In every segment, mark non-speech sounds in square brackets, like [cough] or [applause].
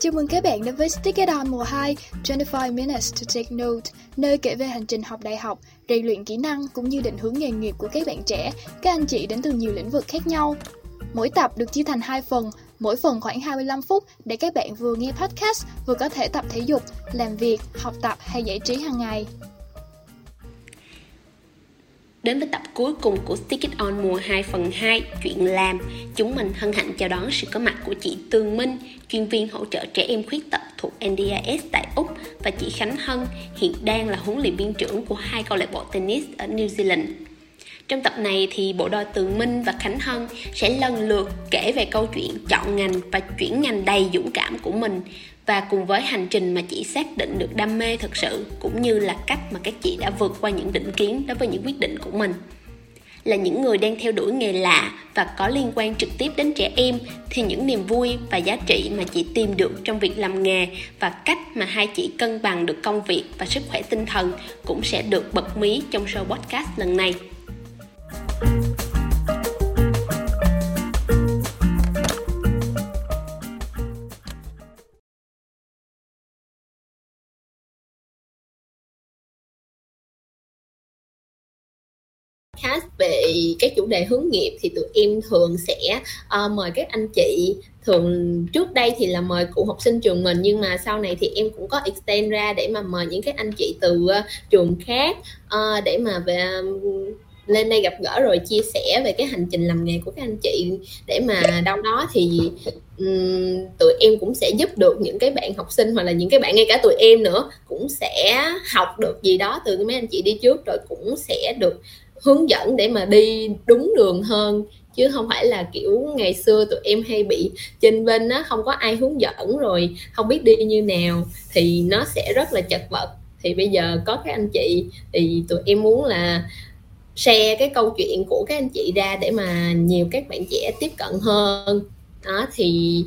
Chào mừng các bạn đến với Stick It On mùa 2, 25 Minutes to Take Note, nơi kể về hành trình học đại học, rèn luyện kỹ năng cũng như định hướng nghề nghiệp của các bạn trẻ, các anh chị đến từ nhiều lĩnh vực khác nhau. Mỗi tập được chia thành hai phần, mỗi phần khoảng 25 phút để các bạn vừa nghe podcast, vừa có thể tập thể dục, làm việc, học tập hay giải trí hàng ngày. Đến với tập cuối cùng của Stick It On mùa 2 phần 2, chuyện làm, chúng mình hân hạnh chào đón sự có mặt của chị Tường Minh, chuyên viên hỗ trợ trẻ em khuyết tật thuộc NDIS tại Úc và chị Khánh Hân, hiện đang là huấn luyện viên trưởng của hai câu lạc bộ tennis ở New Zealand. Trong tập này thì bộ đôi Tường Minh và Khánh Hân sẽ lần lượt kể về câu chuyện chọn ngành và chuyển ngành đầy dũng cảm của mình và cùng với hành trình mà chị xác định được đam mê thật sự, cũng như là cách mà các chị đã vượt qua những định kiến đối với những quyết định của mình là những người đang theo đuổi nghề lạ và có liên quan trực tiếp đến trẻ em, thì những niềm vui và giá trị mà chị tìm được trong việc làm nghề và cách mà hai chị cân bằng được công việc và sức khỏe tinh thần cũng sẽ được bật mí trong show podcast lần này. Podcast về các chủ đề hướng nghiệp thì tụi em thường sẽ uh, mời các anh chị. Thường trước đây thì là mời cụ học sinh trường mình nhưng mà sau này thì em cũng có extend ra để mà mời những các anh chị từ uh, trường khác uh, để mà về lên đây gặp gỡ rồi chia sẻ về cái hành trình làm nghề của các anh chị. Để mà đâu đó thì um, tụi em cũng sẽ giúp được những cái bạn học sinh hoặc là những cái bạn ngay cả tụi em nữa cũng sẽ học được gì đó từ mấy anh chị đi trước rồi cũng sẽ được hướng dẫn để mà đi đúng đường hơn. Chứ không phải là kiểu ngày xưa tụi em hay bị trên bên á, không có ai hướng dẫn rồi, không biết đi như nào, thì nó sẽ rất là chật vật. Thì bây giờ có các anh chị, thì tụi em muốn là share cái câu chuyện của các anh chị ra để mà nhiều các bạn trẻ tiếp cận hơn. Đó, thì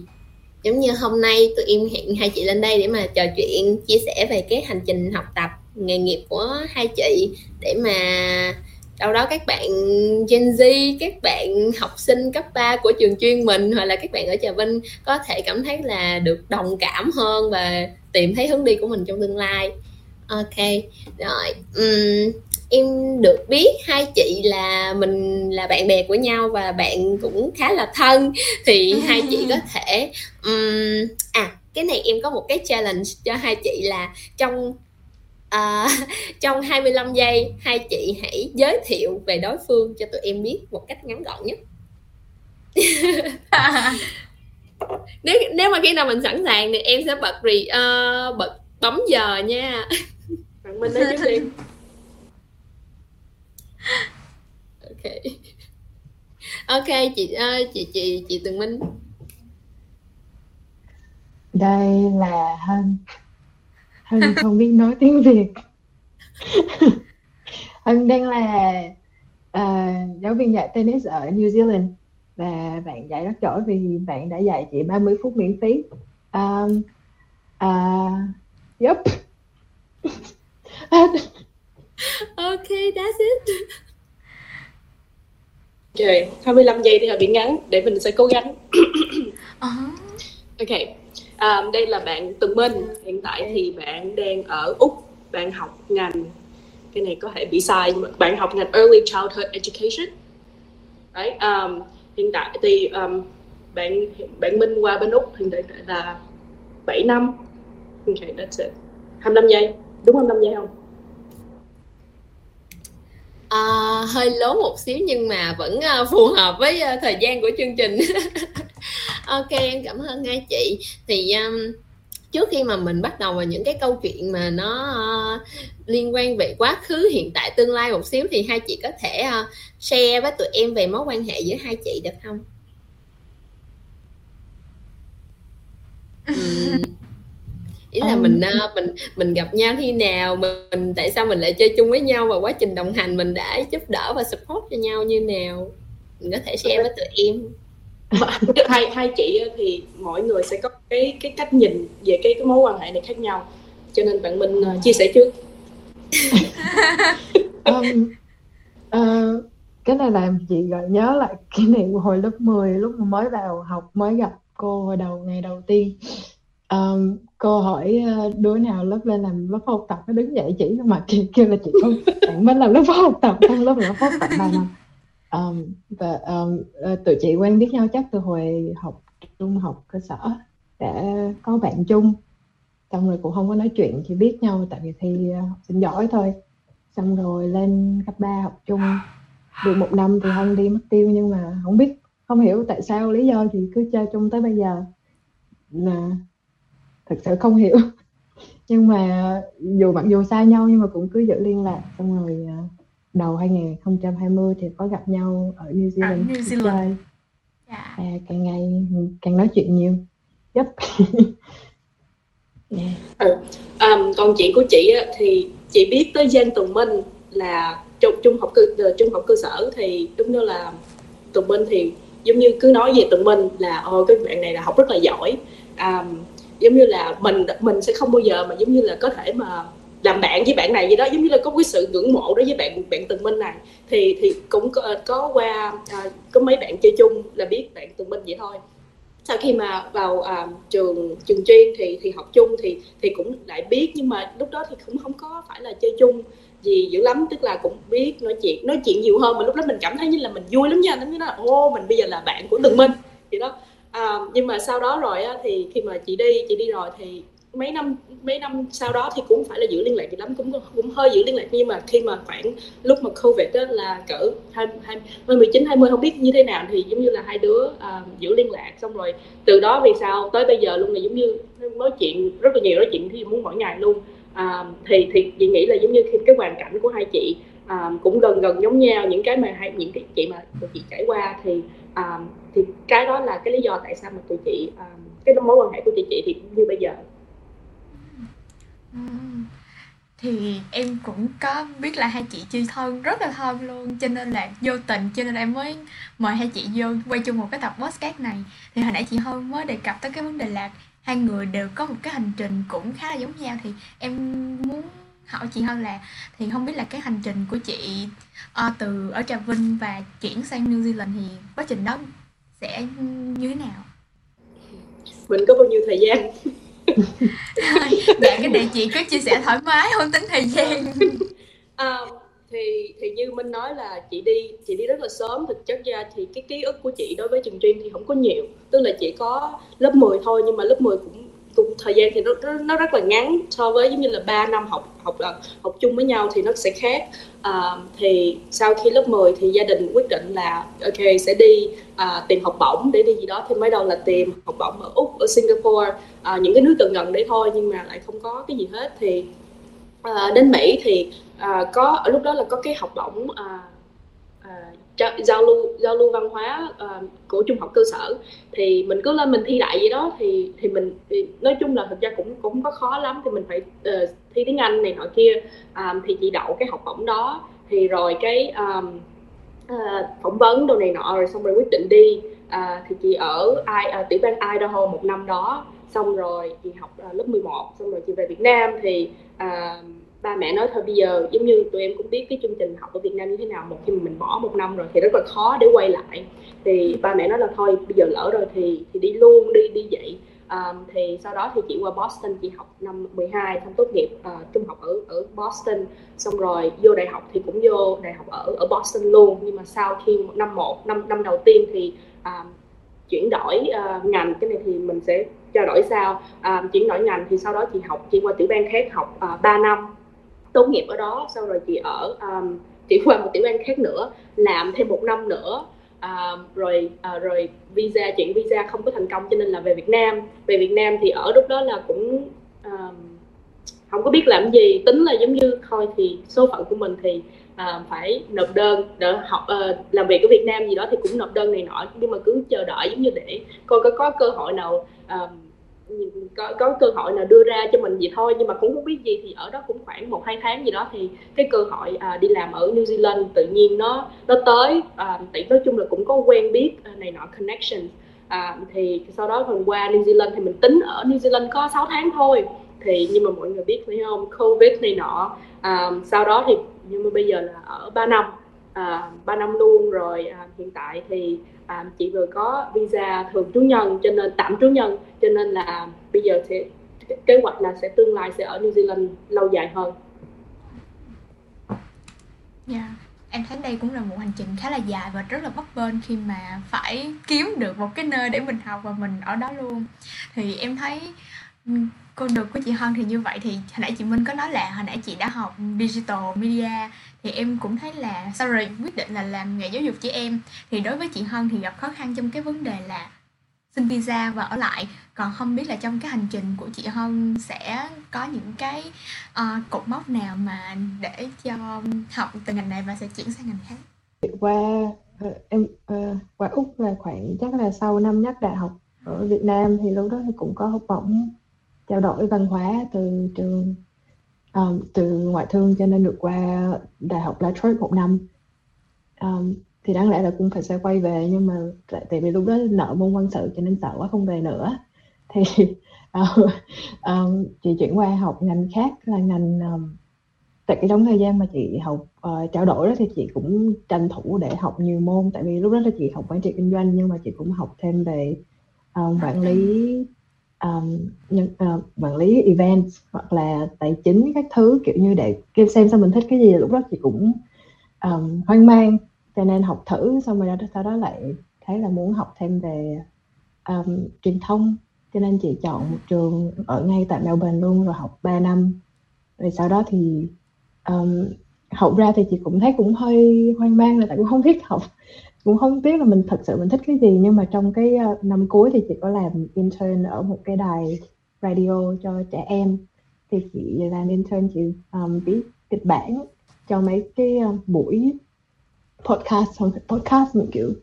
giống như hôm nay tụi em hẹn hai chị lên đây để mà trò chuyện, chia sẻ về cái hành trình học tập, nghề nghiệp của hai chị để mà đâu đó các bạn Gen Z, các bạn học sinh cấp 3 của trường chuyên mình hoặc là các bạn ở Trà Vinh có thể cảm thấy là được đồng cảm hơn và tìm thấy hướng đi của mình trong tương lai. Ok, rồi. Um, em được biết hai chị là mình là bạn bè của nhau và bạn cũng khá là thân thì hai chị có [laughs] thể um, à cái này em có một cái challenge cho hai chị là trong à, [laughs] trong 25 giây hai chị hãy giới thiệu về đối phương cho tụi em biết một cách ngắn gọn nhất. [laughs] Nếu nếu mà khi nào mình sẵn sàng thì em sẽ bật rì uh, bật bấm giờ nha. [laughs] Bạn minh nói trước đi. Ok. Ok chị uh, chị chị chị tường minh. Đây là hân Hân không biết nói tiếng Việt. [laughs] Hân đang là uh, giáo viên dạy tennis ở New Zealand. Và bạn dạy rất giỏi vì bạn đã dạy chị 30 phút miễn phí. Um, uh, yep ok that's it. Ok, 25 giây thì hơi bị ngắn để mình sẽ cố gắng. uh-huh. Ok, um, đây là bạn Tường Minh. Hiện tại thì bạn đang ở úc. Bạn học ngành cái này có thể bị sai nhưng mà bạn học ngành early childhood education. Đấy, um, hiện tại thì um, bạn bạn Minh qua bên úc hiện tại là 7 năm. Ok that's it. 25 giây. Đúng 25 giây không à, hơi lớn một xíu nhưng mà vẫn uh, phù hợp với uh, thời gian của chương trình. [laughs] Ok em cảm ơn hai chị. Thì um, trước khi mà mình bắt đầu vào những cái câu chuyện mà nó uh, liên quan về quá khứ hiện tại tương lai một xíu thì hai chị có thể uh, share với tụi em về mối quan hệ giữa hai chị được không [laughs] ý là mình uh, mình mình gặp nhau khi nào mình tại sao mình lại chơi chung với nhau và quá trình đồng hành mình đã giúp đỡ và support cho nhau như nào? Mình có thể share với tụi em. [laughs] Hai hai chị thì mỗi người sẽ có cái cái cách nhìn về cái cái mối quan hệ này khác nhau. Cho nên bạn minh uh, chia sẻ trước. [laughs] Um, uh, cái này làm chị gợi nhớ lại cái này hồi lớp 10 lúc mà mới vào học mới gặp cô hồi đầu ngày đầu tiên um, cô hỏi ờ, đứa nào lớp lên làm lớp học tập nó đứng dậy chỉ? Mà kêu, kêu là chị không bạn mới làm lớp học tập trong lớp lớp học tập ba năm um, và um, tụi chị quen biết nhau chắc từ hồi học trung học cơ sở đã có bạn chung. Xong rồi cũng không có nói chuyện chỉ biết nhau tại vì thi ờ, học sinh giỏi thôi. Xong rồi lên cấp 3 học chung. Được một năm thì không đi mất tiêu nhưng mà không biết không hiểu tại sao lý do gì cứ chơi chung tới bây giờ. Là thực sự không hiểu [laughs] nhưng mà dù mặc dù xa nhau nhưng mà cũng cứ giữ liên lạc xong rồi à, đầu 2020 thì có gặp nhau ở New Zealand, à, New Zealand. yeah. Dạ. à, càng ngày càng nói chuyện nhiều yep. [laughs] yeah. ừ. um, còn chị của chị á, thì chị biết tới Giang Tùng Minh là trung, trung học cơ trung học cơ sở thì đúng như là Tùng Minh thì giống như cứ nói về Tùng Minh là ồ cái bạn này là học rất là giỏi um, giống như là mình mình sẽ không bao giờ mà giống như là có thể mà làm bạn với bạn này gì đó. Giống như là có cái sự ngưỡng mộ đối với bạn bạn Tường Minh này. Thì thì cũng có, có qua à, có mấy bạn chơi chung là biết bạn Tường Minh vậy thôi. Sau khi mà vào à, trường trường chuyên thì thì học chung thì thì cũng lại biết. Nhưng mà lúc đó thì cũng không có phải là chơi chung gì dữ lắm. Tức là cũng biết nói chuyện nói chuyện nhiều hơn. Mà lúc đó mình cảm thấy như là mình vui lắm nha. Giống như là ô mình bây giờ là bạn của Tường Minh vậy đó à, nhưng mà sau đó rồi á, thì khi mà chị đi chị đi rồi thì mấy năm mấy năm sau đó thì cũng phải là giữ liên lạc gì lắm cũng cũng hơi giữ liên lạc. Nhưng mà khi mà khoảng lúc mà covid đó là cỡ hai hai mười chín hai mươi không biết như thế nào thì giống như là hai đứa uh, giữ liên lạc. Xong rồi từ đó vì sao tới bây giờ luôn là giống như nói chuyện rất là nhiều nói chuyện thì muốn mỗi ngày luôn. Uh, thì thì chị nghĩ là giống như khi cái hoàn cảnh của hai chị uh, cũng gần gần giống nhau. Những cái mà hai những cái chị mà chị trải qua thì um, thì cái đó là cái lý do tại sao mà tụi chị um, cái mối quan hệ của tụi chị thì như bây giờ. Thì em cũng có biết là hai chị chơi thân rất là thân luôn cho nên là vô tình cho nên em mới mời hai chị vô quay chung một cái tập podcast này. Thì hồi nãy chị hơn mới đề cập tới cái vấn đề là hai người đều có một cái hành trình cũng khá là giống nhau thì em muốn hỏi chị hơn là thì không biết là cái hành trình của chị uh, từ ở Trà Vinh và chuyển sang New Zealand thì quá trình đó sẽ như thế nào? Mình có bao nhiêu thời gian? [laughs] dạ cái này chị cứ chia sẻ thoải mái không tính thời gian. à, [laughs] thì thì như minh nói là chị đi chị đi rất là sớm thực chất ra thì cái ký ức của chị đối với trường chuyên thì không có nhiều tức là chỉ có lớp 10 thôi nhưng mà lớp 10 cũng cũng thời gian thì nó nó rất là ngắn so với giống như là 3 năm học học ờ, học chung với nhau thì nó sẽ khác. À, thì sau khi lớp 10 thì gia đình quyết định là ok sẽ đi à, tìm học bổng để đi gì đó. Thì mới đầu là tìm học bổng ở úc ở singapore à, những cái nước gần gần đấy thôi nhưng mà lại không có cái gì hết. Thì à, đến mỹ thì à, có ở lúc đó là có cái học bổng à, à, giao lưu giao lưu văn hóa uh, của trung học cơ sở. Thì mình cứ lên mình thi đại gì đó thì thì mình thì nói chung là thực ra cũng cũng có khó lắm. Thì mình phải uh, thi tiếng Anh này nọ kia. Um, thì chị đậu cái học bổng đó. Thì rồi cái um, uh, phỏng vấn đồ này nọ rồi xong rồi quyết định đi. Uh, thì chị ở ai uh, à, tiểu bang Idaho một năm đó. Xong rồi chị học uh, lớp 11 xong rồi chị về Việt Nam thì uh, ba mẹ nói thôi bây giờ giống như tụi em cũng biết cái chương trình học ở Việt Nam như thế nào một khi mà mình bỏ một năm rồi thì rất là khó để quay lại. Thì ba mẹ nói là thôi bây giờ lỡ rồi thì thì đi luôn đi đi vậy um, à, thì sau đó thì chị qua Boston chị học năm 12 xong tốt nghiệp uh, trung học ở ở Boston. Xong rồi vô đại học thì cũng vô đại học ở ở Boston luôn. Nhưng mà sau khi năm một năm năm đầu tiên thì um, chuyển đổi uh, ngành. Cái này thì mình sẽ trao đổi sao uh, chuyển đổi ngành thì sau đó chị học chị qua tiểu bang khác học uh, 3 năm tốt nghiệp ở đó sau rồi chị ở um, chị qua một tiểu bang khác nữa làm thêm một năm nữa uh, rồi uh, rồi visa chuyện visa không có thành công cho nên là về Việt Nam. Về Việt Nam thì ở lúc đó là cũng uh, không có biết làm gì tính là giống như thôi thì số phận của mình thì uh, phải nộp đơn để học uh, làm việc ở Việt Nam gì đó thì cũng nộp đơn này nọ nhưng mà cứ chờ đợi giống như để coi có có cơ hội nào uh, có, có cơ hội nào đưa ra cho mình gì thôi nhưng mà cũng không biết gì thì ở đó cũng khoảng một hai tháng gì đó thì cái cơ hội à, đi làm ở New Zealand tự nhiên nó nó tới. À, tỷ nói chung là cũng có quen biết à, này nọ connection. À, thì sau đó phần qua New Zealand thì mình tính ở New Zealand có 6 tháng thôi. Thì nhưng mà mọi người biết phải không? Covid này nọ à, sau đó thì nhưng mà bây giờ là ở 3 năm. À, 3 năm luôn rồi à, hiện tại thì à, chị vừa có visa thường trú nhân cho nên tạm trú nhân cho nên là bây giờ sẽ kế hoạch là sẽ tương lai sẽ ở New Zealand lâu dài hơn. Dạ. Yeah em thấy đây cũng là một hành trình khá là dài và rất là bấp bênh khi mà phải kiếm được một cái nơi để mình học và mình ở đó luôn thì em thấy ừ, con đường của chị Hân thì như vậy thì hồi nãy chị Minh có nói là hồi nãy chị đã học digital media thì em cũng thấy là sau rồi quyết định là làm nghề giáo dục trẻ em thì đối với chị Hân thì gặp khó khăn trong cái vấn đề là xin visa và ở lại. Còn không biết là trong cái hành trình của chị Hân sẽ có những cái uh, cột mốc nào mà để cho học từ ngành này và sẽ chuyển sang ngành khác? Qua ờ, em uh, qua úc là khoảng chắc là sau năm nhất đại học ở Việt Nam thì lúc đó thì cũng có học bổng trao đổi văn hóa từ trường um, từ ngoại thương cho nên được qua đại học La Trobe một năm. Um, thì đáng lẽ là cũng phải sẽ quay về nhưng mà tại, tại vì lúc đó nợ môn văn sự cho nên sợ quá không về nữa. Thì uh, [laughs] um, chị chuyển qua học ngành khác là ngành um, tại cái trong thời gian mà chị học uh, trao đổi đó thì chị cũng tranh thủ để học nhiều môn. Tại vì lúc đó là chị học quản trị kinh doanh nhưng mà chị cũng học thêm về um, quản lý um, nhân, uh, ờ, quản lý event hoặc là tài chính các thứ kiểu như để xem xem mình thích cái gì lúc đó chị cũng um, hoang mang cho nên học thử xong rồi đó, sau đó lại thấy là muốn học thêm về um, truyền thông cho nên chị chọn một trường ở ngay tại Melbourne luôn rồi học 3 năm. Rồi sau đó thì um, học ra thì chị cũng thấy cũng hơi hoang mang là tại cũng không [laughs] thích học cũng không biết là mình thật sự mình thích cái gì nhưng mà trong cái ờ, năm cuối thì chị có làm intern ở một cái đài radio cho trẻ em. Thì chị làm intern chị um, viết kịch bản cho mấy cái ờ, buổi podcast xong podcast mình kiểu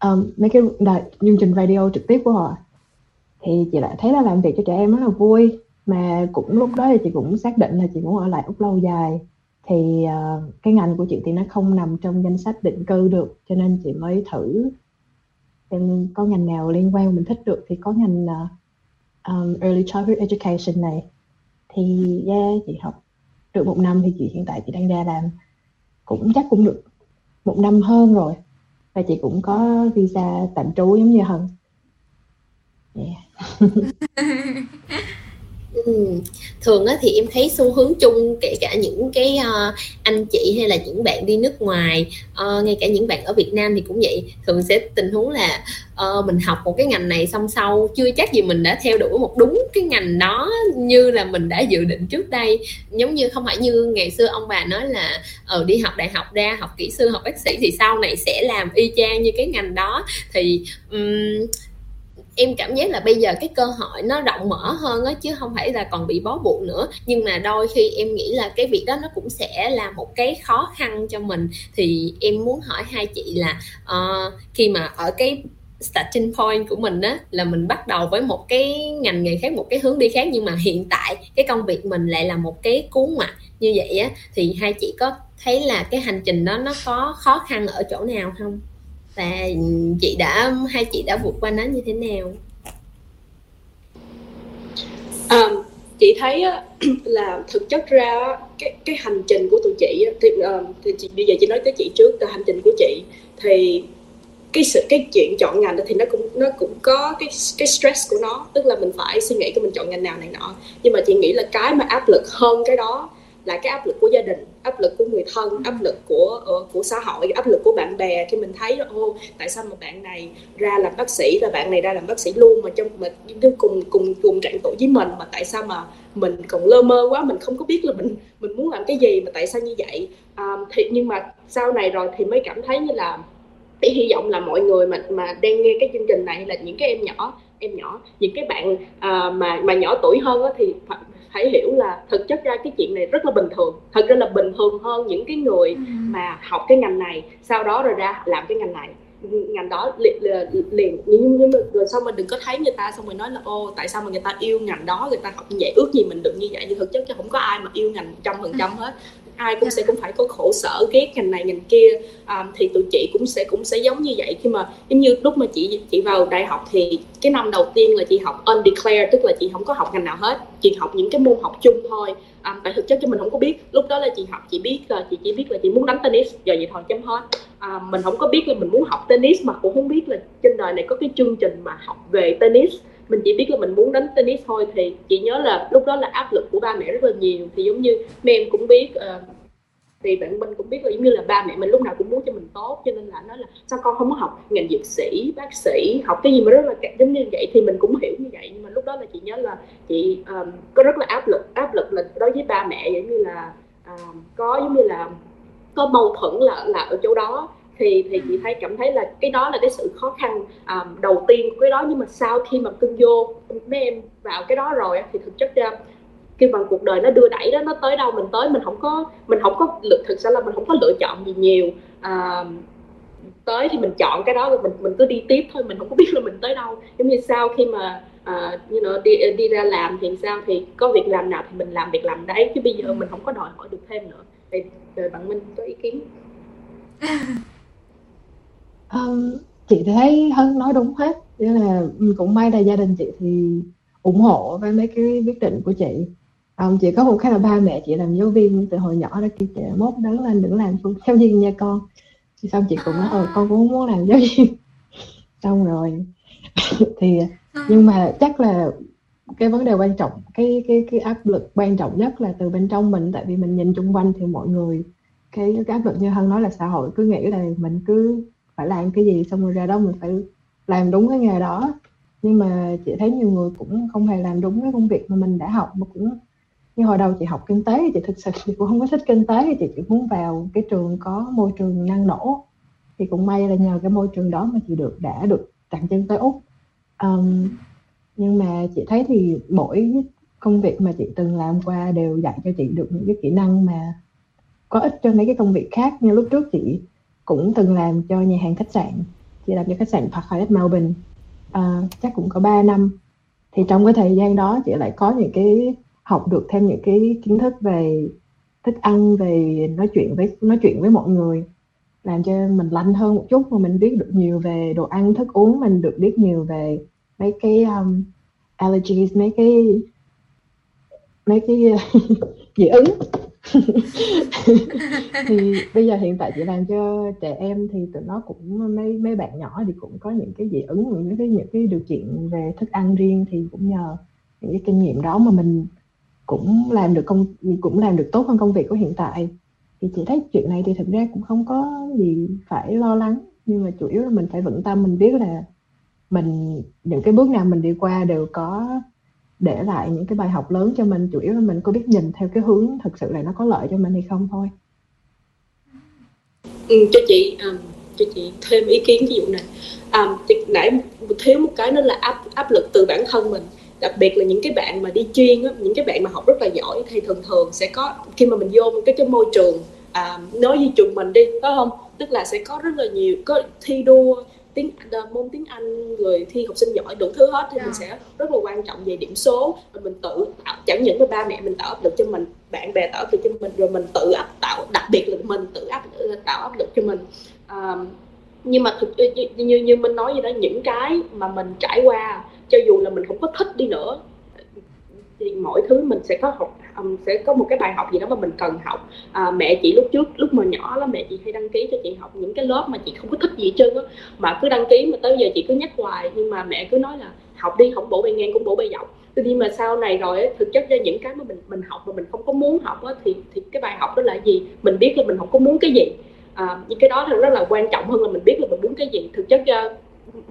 um, mấy cái đài chương trình radio trực tiếp của họ. Thì chị lại thấy là làm việc cho trẻ em rất là vui. Mà cũng lúc đó thì chị cũng xác định là chị muốn ở lại úc lâu dài thì uh, cái ngành của chị thì nó không nằm trong danh sách định cư được cho nên chị mới thử xem có ngành nào liên quan mình thích được. Thì có ngành uh, um, early childhood education này. Thì yeah chị học được một năm thì chị hiện tại chị đang ra làm cũng chắc cũng được một năm hơn rồi. Và chị cũng có visa tạm trú giống như hân. Yeah. [laughs] [laughs] Ừ. thường á thì em thấy xu hướng chung kể cả những cái uh, anh chị hay là những bạn đi nước ngoài uh, ngay cả những bạn ở Việt Nam thì cũng vậy thường sẽ tình huống là uh, mình học một cái ngành này xong sau chưa chắc gì mình đã theo đuổi một đúng cái ngành đó như là mình đã dự định trước đây giống như không phải như ngày xưa ông bà nói là ở uh, đi học đại học ra học kỹ sư học bác sĩ thì sau này sẽ làm y chang như cái ngành đó thì um, em cảm giác là bây giờ cái cơ hội nó rộng mở hơn á chứ không phải là còn bị bó buộc nữa. Nhưng mà đôi khi em nghĩ là cái việc đó nó cũng sẽ là một cái khó khăn cho mình. Thì em muốn hỏi hai chị là uh, khi mà ở cái starting point của mình á là mình bắt đầu với một cái ngành nghề khác một cái hướng đi khác nhưng mà hiện tại cái công việc mình lại là một cái cú ngoặt như vậy á thì hai chị có thấy là cái hành trình đó nó có khó khăn ở chỗ nào không? Và chị đã hai chị đã vượt qua nó như thế nào? À, chị thấy [clears throat] là thực chất ra cái cái hành trình của tụi chị thì, ờ, thì chị, bây giờ chị nói tới chị trước cái hành trình của chị thì cái sự cái chuyện chọn ngành thì nó cũng nó cũng có cái cái stress của nó. Tức là mình phải suy nghĩ cái mình chọn ngành nào này nọ. Nhưng mà chị nghĩ là cái mà áp lực hơn cái đó là cái áp lực của gia đình áp lực của người thân áp lực của uh, của xã hội áp lực của bạn bè khi mình thấy ô tại sao mà bạn này ra làm bác sĩ là bạn này ra làm bác sĩ luôn mà trong mà cùng cùng cùng trạng tuổi với mình mà tại sao mà mình còn lơ mơ quá mình không có biết là mình mình muốn làm cái gì mà tại sao như vậy? Um, thì nhưng mà sau này rồi thì mới cảm thấy như là thì hy vọng là mọi người mà mà đang nghe cái chương trình này là những cái em nhỏ em nhỏ những cái bạn uh, mà mà nhỏ tuổi hơn á, thì phải hiểu là thực chất ra cái chuyện này rất là bình thường. Thật ra là bình thường hơn những cái người ừ. mà học cái ngành này sau đó rồi ra làm cái ngành này. Ngành đó liền, liền nhưng, nhưng rồi sau mình đừng có thấy người ta xong rồi nói là ô tại sao mà người ta yêu ngành đó người ta học như vậy? Ước gì mình được như vậy? Nhưng thực chất chứ không có ai mà yêu ngành trăm phần trăm hết ai cũng sẽ cũng phải có khổ sở ghét ngành này ngành kia. Um, thì tụi chị cũng sẽ cũng sẽ giống như vậy. Khi mà giống như lúc mà chị chị vào đại học thì cái năm đầu tiên là chị học undeclared tức là chị không có học ngành nào hết. Chị học những cái môn học chung thôi. Um, tại thực chất cho mình không có biết. Lúc đó là chị học chị biết là chị chỉ biết là chị muốn đánh tennis giờ vậy thôi chấm hết. À, mình không có biết là mình muốn học tennis mà cũng không biết là trên đời này có cái chương trình mà học về tennis mình chỉ biết là mình muốn đánh tennis thôi thì chị nhớ là lúc đó là áp lực của ba mẹ rất là nhiều. Thì giống như mẹ em cũng biết uh, thì bạn minh cũng biết là giống như là ba mẹ mình lúc nào cũng muốn cho mình tốt cho nên là nói là sao con không có học ngành dược sĩ bác sĩ học cái gì mà rất là giống như vậy thì mình cũng hiểu như vậy. Nhưng mà lúc đó là chị nhớ là chị um, có rất là áp lực áp lực là đối với ba mẹ giống như là um, có giống như là có mâu thuẫn là là ở chỗ đó thì thì chị thấy cảm thấy là cái đó là cái sự khó khăn um, đầu tiên của cái đó. Nhưng mà sau khi mà cưng vô mấy em vào cái đó rồi thì thực chất ra khi mà cuộc đời nó đưa đẩy đó nó tới đâu mình tới mình không có mình không có lựa thực sự là mình không có lựa chọn gì nhiều. À, tới thì mình chọn cái đó rồi mình mình cứ đi tiếp thôi mình không có biết là mình tới đâu. Giống như sau khi mà à, you know, đi đi ra làm thì sao thì có việc làm nào thì mình làm việc làm đấy. Chứ bây giờ mình không có đòi hỏi được thêm nữa. Thì đời bạn Minh có ý kiến? [laughs] um, chị thấy hân nói đúng hết. Nghĩa là cũng may là gia đình chị thì ủng hộ với mấy cái quyết định của chị. Um, chị có một cái là ba mẹ chị làm giáo viên từ hồi nhỏ đó kia chị mốt lớn lên đừng làm giáo viên nha con. Thì xong chị cũng nói ờ con cũng muốn làm giáo viên. [laughs] Xong rồi [laughs] thì nhưng mà chắc là cái vấn đề quan trọng cái cái cái áp lực quan trọng nhất là từ bên trong mình. Tại vì mình nhìn chung quanh thì mọi người cái, cái áp lực như hân nói là xã hội cứ nghĩ là mình cứ phải làm cái gì xong rồi ra đó mình phải làm đúng cái nghề đó. Nhưng mà chị thấy nhiều người cũng không hề làm đúng cái công việc mà mình đã học mà cũng như hồi đầu chị học kinh tế chị thực sự chị [laughs] cũng không có thích kinh tế thì chị chỉ muốn vào cái trường có môi trường năng nổ. Thì cũng may là nhờ cái môi trường đó mà chị được đã được chặn chân tới úc. Um, nhưng mà chị thấy thì mỗi công việc mà chị từng làm qua đều dạy cho chị được những cái kỹ năng mà có ích cho mấy cái công việc khác. Như lúc trước chị cũng từng làm cho nhà hàng khách sạn chị làm cho khách sạn Park Hyatt Melbourne. À, chắc cũng có 3 năm. Thì trong cái thời gian đó chị lại có những cái học được thêm những cái kiến thức về thức ăn về nói chuyện với nói chuyện với mọi người làm cho mình lành hơn một chút mà mình biết được nhiều về đồ ăn thức uống mình được biết nhiều về mấy cái um, allergies mấy cái mấy cái [laughs] dị ứng. [laughs] thì bây giờ hiện tại chị làm cho trẻ em thì tụi nó cũng, mấy mấy bạn nhỏ thì cũng có những cái dị ứng, những cái những cái điều kiện về thức ăn riêng thì cũng nhờ những cái kinh nghiệm đó mà mình cũng làm được công, cũng làm được tốt hơn công việc của hiện tại. Thì chị thấy chuyện này thì thực ra cũng không có gì phải lo lắng, nhưng mà chủ yếu là mình phải vững tâm, mình biết là mình, những cái bước nào mình đi qua đều có để lại những cái bài học lớn cho mình chủ yếu là mình có biết nhìn theo cái hướng thực sự là nó có lợi cho mình hay không thôi. Ừ, cho chị um, cho chị thêm ý kiến ví dụ này. Um, nãy thiếu một cái nữa là áp áp lực từ bản thân mình. Đặc biệt là những cái bạn mà đi chuyên á, những cái bạn mà học rất là giỏi thì thường thường sẽ có khi mà mình vô một cái cái môi trường à, nói với trường mình đi có không? Tức là sẽ có rất là nhiều có thi đua tiếng môn tiếng Anh rồi thi học sinh giỏi đủ thứ hết thì yeah. mình dạ. sẽ rất là quan trọng về điểm số rồi mình tự tạo chẳng những là ba mẹ mình tạo áp lực cho mình bạn bè tạo áp lực cho mình rồi mình tự áp tạo đặc biệt là mình tự áp tạo áp lực cho mình à, nhưng mà thực như, như như mình nói gì đó những cái mà mình trải qua cho dù là mình không có thích đi nữa thì mỗi thứ mình sẽ có học um, sẽ có một cái bài học gì đó mà mình cần học. À, mẹ chị lúc trước lúc mà nhỏ lắm mẹ chị hay đăng ký cho chị học những cái lớp mà chị không có thích gì hết trơn á. Mà cứ đăng ký mà tới giờ chị cứ nhắc hoài nhưng mà mẹ cứ nói là học đi không bổ bề ngang cũng bổ bề dọc. Nhiên mà sau này rồi ấy, thực chất ra những cái mà mình mình học mà mình không có muốn học á, thì thì cái bài học đó là gì? Mình biết là mình không có muốn cái gì. À, những cái đó thì rất là quan trọng hơn là mình biết là mình muốn cái gì. Thực chất ra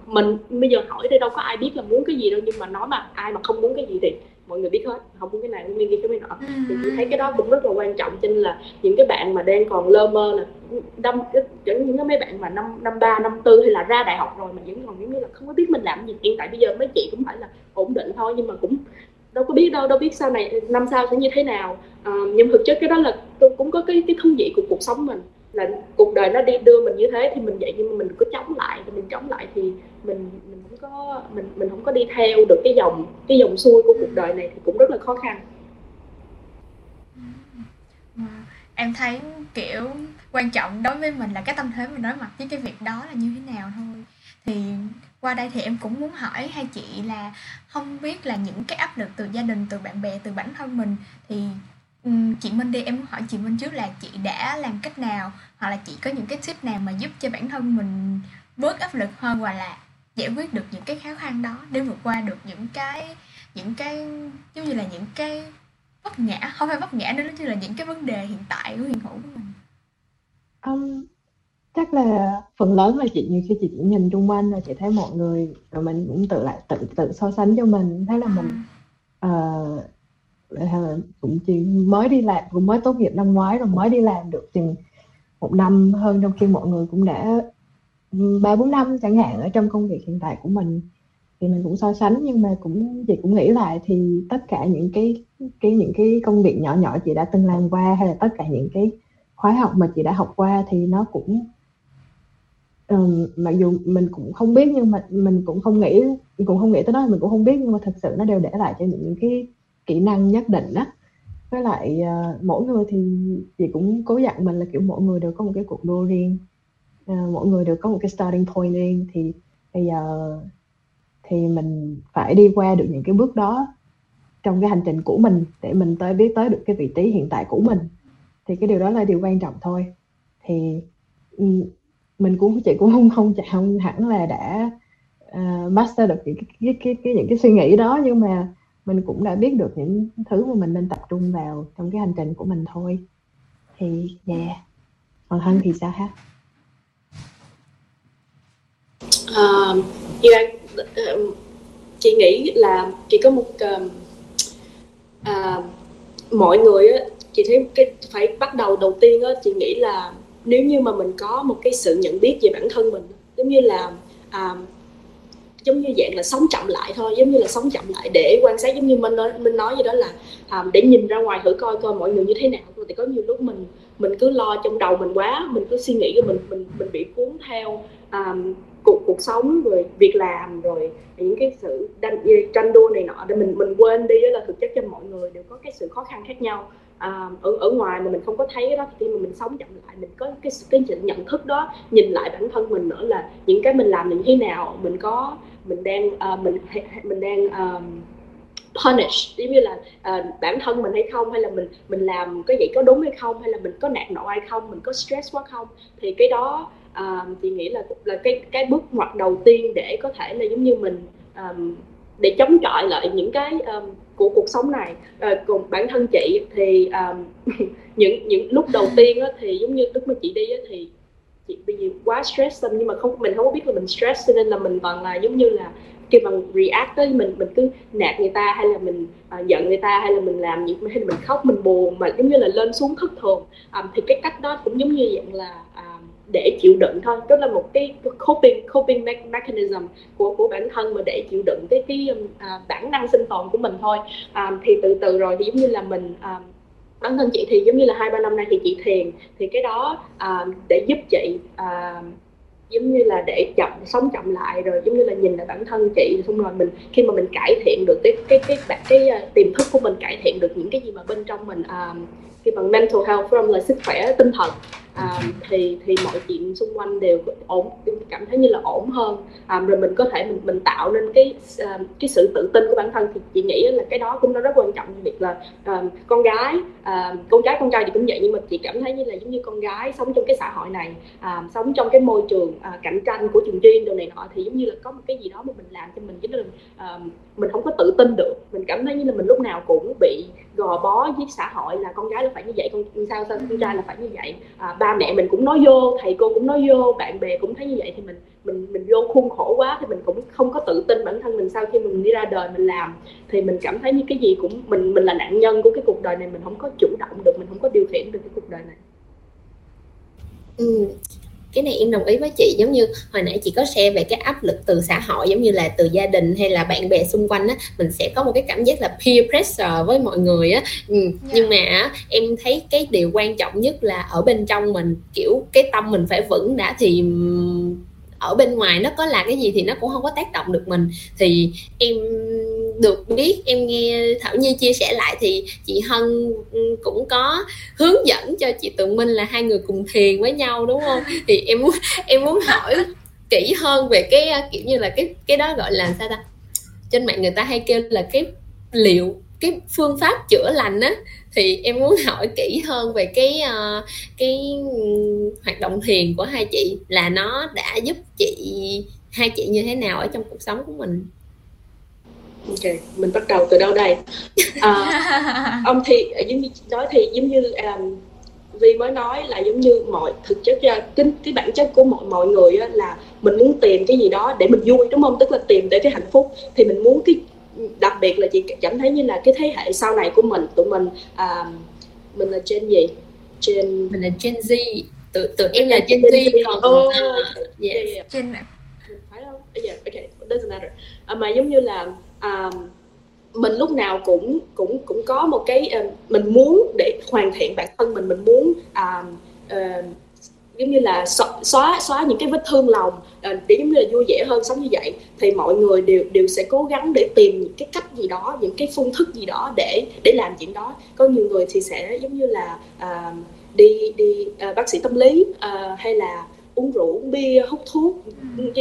mình bây giờ hỏi đây đâu có ai biết là muốn cái gì đâu nhưng mà nói mà ai mà không muốn cái gì thì mọi người biết hết không muốn cái này muốn cái cái nọ. Thì chị thấy cái đó cũng rất là quan trọng cho nên là những cái bạn mà đang còn lơ mơ là năm những những cái mấy bạn mà năm năm ba năm tư hay là ra đại học rồi mà vẫn còn giống như là không có biết mình làm gì. Hiện tại bây giờ mấy chị cũng phải là ổn định thôi nhưng mà cũng đâu có biết đâu đâu biết sau này năm sau sẽ như thế nào. À, nhưng thực chất cái đó là cũng có cái cái thú vị của cuộc sống mình là cuộc đời nó đi đưa mình như thế thì mình vậy, nhưng mà mình cứ chống lại thì mình chống lại thì mình mình không có, mình mình không có đi theo được cái dòng cái dòng xuôi của cuộc đời này thì cũng rất là khó khăn. Em thấy kiểu quan trọng đối với mình là cái tâm thế mình đối mặt với cái việc đó là như thế nào thôi. Thì qua đây thì em cũng muốn hỏi hai chị là không biết là những cái áp lực từ gia đình, từ bạn bè, từ bản thân mình thì chị Minh đi em muốn hỏi chị Minh trước là chị đã làm cách nào hoặc là chị có những cái tip nào mà giúp cho bản thân mình bớt áp lực hơn hoặc là giải quyết được những cái khó khăn đó để vượt qua được những cái những cái giống như là những cái vấp ngã không phải vấp ngã nữa nó chỉ là những cái vấn đề hiện tại của hiện hữu của mình? Um, chắc là phần lớn là chị nhiều khi chị chỉ nhìn xung quanh là chị thấy mọi người rồi mình cũng tự lại tự tự so sánh cho mình. Thấy là mình uh, cũng chỉ mới đi làm cũng mới tốt nghiệp năm ngoái rồi mới đi làm được chừng một năm hơn trong khi mọi người cũng đã ừ, ba bốn năm chẳng hạn ở trong công việc hiện tại của mình. Thì mình cũng so sánh nhưng mà cũng chị cũng nghĩ lại thì tất cả những cái cái những cái công việc nhỏ nhỏ chị đã từng làm qua hay là tất cả những cái khóa học mà chị đã học qua thì nó cũng um, mặc dù mình cũng không biết nhưng mà mình cũng không nghĩ cũng không nghĩ tới đó mình cũng không biết nhưng mà thật sự nó đều để lại cho những cái kỹ năng nhất định đó với lại uh, mỗi người thì chị cũng cố dặn mình là kiểu mỗi người đều có một cái cuộc đua riêng. Uh, mỗi người đều có một cái starting point riêng. Thì bây giờ thì mình phải đi qua được những cái bước đó trong cái hành trình của mình để mình tới biết tới được cái vị trí hiện tại của mình. Thì cái điều đó là điều quan trọng thôi. Thì ừ, mình cũng chị cũng không không không hẳn là đã uh, master được những cái, cái, cái, cái những cái suy nghĩ đó. Nhưng mà mình cũng đã biết được những thứ mà mình nên tập trung vào trong cái hành trình của mình thôi. Thì yeah còn hân thì sao ha? Uh, yeah, uh, chị nghĩ là chỉ có một uh, uh, mọi người á chị thấy cái phải bắt đầu đầu tiên á chị nghĩ là nếu như mà mình có một cái sự nhận biết về bản thân mình giống như là uh, giống như dạng là sống chậm lại thôi giống như là sống chậm lại để quan sát giống như mình nói mình nói gì đó là um, để nhìn ra ngoài thử coi coi mọi người như thế nào. Thì có nhiều lúc mình mình cứ lo trong đầu mình quá mình cứ suy nghĩ mình mình mình bị cuốn theo um, cuộc cuộc sống rồi việc làm rồi những cái sự tranh, tranh đua này nọ. Để mình mình quên đi đó là thực chất cho mọi người đều có cái sự khó khăn khác nhau. À, ở ở ngoài mà mình không có thấy đó thì khi mà mình sống chậm lại mình có cái cái nhận thức đó nhìn lại bản thân mình nữa là những cái mình làm như thế nào mình có mình đang uh, mình mình đang um, punish giống như là uh, bản thân mình hay không hay là mình mình làm cái vậy có đúng hay không hay là mình có nạt nộ hay không mình có stress quá không. Thì cái đó ờ, uh, chị nghĩ là là cái cái bước ngoặt đầu tiên để có thể là giống như mình um, để chống chọi lại những cái um, của cuộc sống này. Uh, cùng bản thân chị thì um, [laughs] những những lúc đầu tiên á, thì giống như lúc mà chị đi á, thì chị bây giờ quá stress nhưng mà không mình không có biết là mình stress cho nên là mình toàn là giống như là khi mà react tới mình mình cứ nạt người ta hay là mình à, giận người ta hay là mình làm gì hay là mình khóc mình buồn mà giống như là lên xuống thất thường. À, thì cái cách đó cũng giống như dạng là à, để chịu đựng thôi. Đó là một cái coping coping mechanism của của bản thân mà để chịu đựng cái cái um, à, bản năng sinh tồn của mình thôi. À, thì từ từ rồi thì giống như là mình à, bản thân chị thì giống như là hai ba năm nay thì chị thiền. Thì cái đó à, để giúp chị à, giống như là để chậm sống chậm lại rồi giống như là nhìn lại bản thân chị xong rồi mình khi mà mình cải thiện được cái cái cái cái, cái, cái tiềm thức của mình cải thiện được những cái gì mà bên trong mình à, khi bằng mental health from là sức khỏe tinh thần um, thì thì mọi chuyện xung quanh đều ổn cảm thấy như là ổn hơn. Um, rồi mình có thể mình mình tạo nên cái um, cái sự tự tin của bản thân thì chị nghĩ là cái đó cũng nó rất quan trọng việc là um, con gái um, con gái con trai thì cũng vậy nhưng mà chị cảm thấy như là giống như con gái sống trong cái xã hội này um, sống trong cái môi trường uh, cạnh tranh của trường chuyên đồ này nọ thì giống như là có một cái gì đó mà mình làm cho mình chính là um, mình không có tự tin được. Mình cảm thấy như là mình lúc nào cũng bị gò bó với xã hội là con gái là phải như vậy con sao sao con trai là phải như vậy. À, ba mẹ mình cũng nói vô thầy cô cũng nói vô bạn bè cũng thấy như vậy thì mình mình mình vô khuôn khổ quá thì mình cũng không có tự tin bản thân mình sau khi mình đi ra đời mình làm. Thì mình cảm thấy như cái gì cũng mình mình là nạn nhân của cái cuộc đời này mình không có chủ động được mình không có điều khiển được cái cuộc đời này. Ừ cái này em đồng ý với chị giống như hồi nãy chị có share về cái áp lực từ xã hội giống như là từ gia đình hay là bạn bè xung quanh á mình sẽ có một cái cảm giác là peer pressure với mọi người á ừ. yeah. Dạ. nhưng mà em thấy cái điều quan trọng nhất là ở bên trong mình kiểu cái tâm mình phải vững đã thì ở bên ngoài nó có là cái gì thì nó cũng không có tác động được mình thì em được biết em nghe thảo nhi chia sẻ lại thì chị hân ừ, cũng có hướng dẫn cho chị tường minh là hai người cùng thiền với nhau đúng không? [laughs] Thì em muốn em muốn hỏi kỹ hơn về cái ờ, kiểu như là cái cái đó gọi là sao ta? Trên mạng người ta hay kêu là cái liệu cái phương pháp chữa lành á. Thì em muốn hỏi kỹ hơn về cái uh, cái hoạt động thiền của hai chị là nó đã giúp chị hai chị như thế nào ở trong cuộc sống của mình ok mình bắt đầu từ đâu đây? À, [laughs] ông thì giống như nói thì giống như um, Vi mới nói là giống như mọi thực chất ra cái, cái bản chất của mọi mọi người á, là mình muốn tìm cái gì đó để mình vui đúng không? Tức là tìm để cái hạnh phúc. Thì mình muốn cái đặc biệt là chị cảm thấy như là cái thế hệ sau này của mình tụi mình à, mình là gen gì? Gen mình là gen z. Tụi tụi em là gen z còn oh, yeah, yeah. gen phải không? Yeah, okay doesn't matter. À, mà giống như là um, mình lúc nào cũng cũng cũng có một cái uh, mình muốn để hoàn thiện bản thân mình mình muốn um, uh, giống như là xóa xóa những cái vết thương lòng ờ, để giống như là vui vẻ hơn sống như vậy thì mọi người đều đều sẽ cố gắng để tìm những cái cách gì đó những cái phương thức gì đó để để làm chuyện đó. Có nhiều người thì sẽ giống như là uh, đi đi uh, bác sĩ tâm lý uh, hay là uống rượu uống bia hút thuốc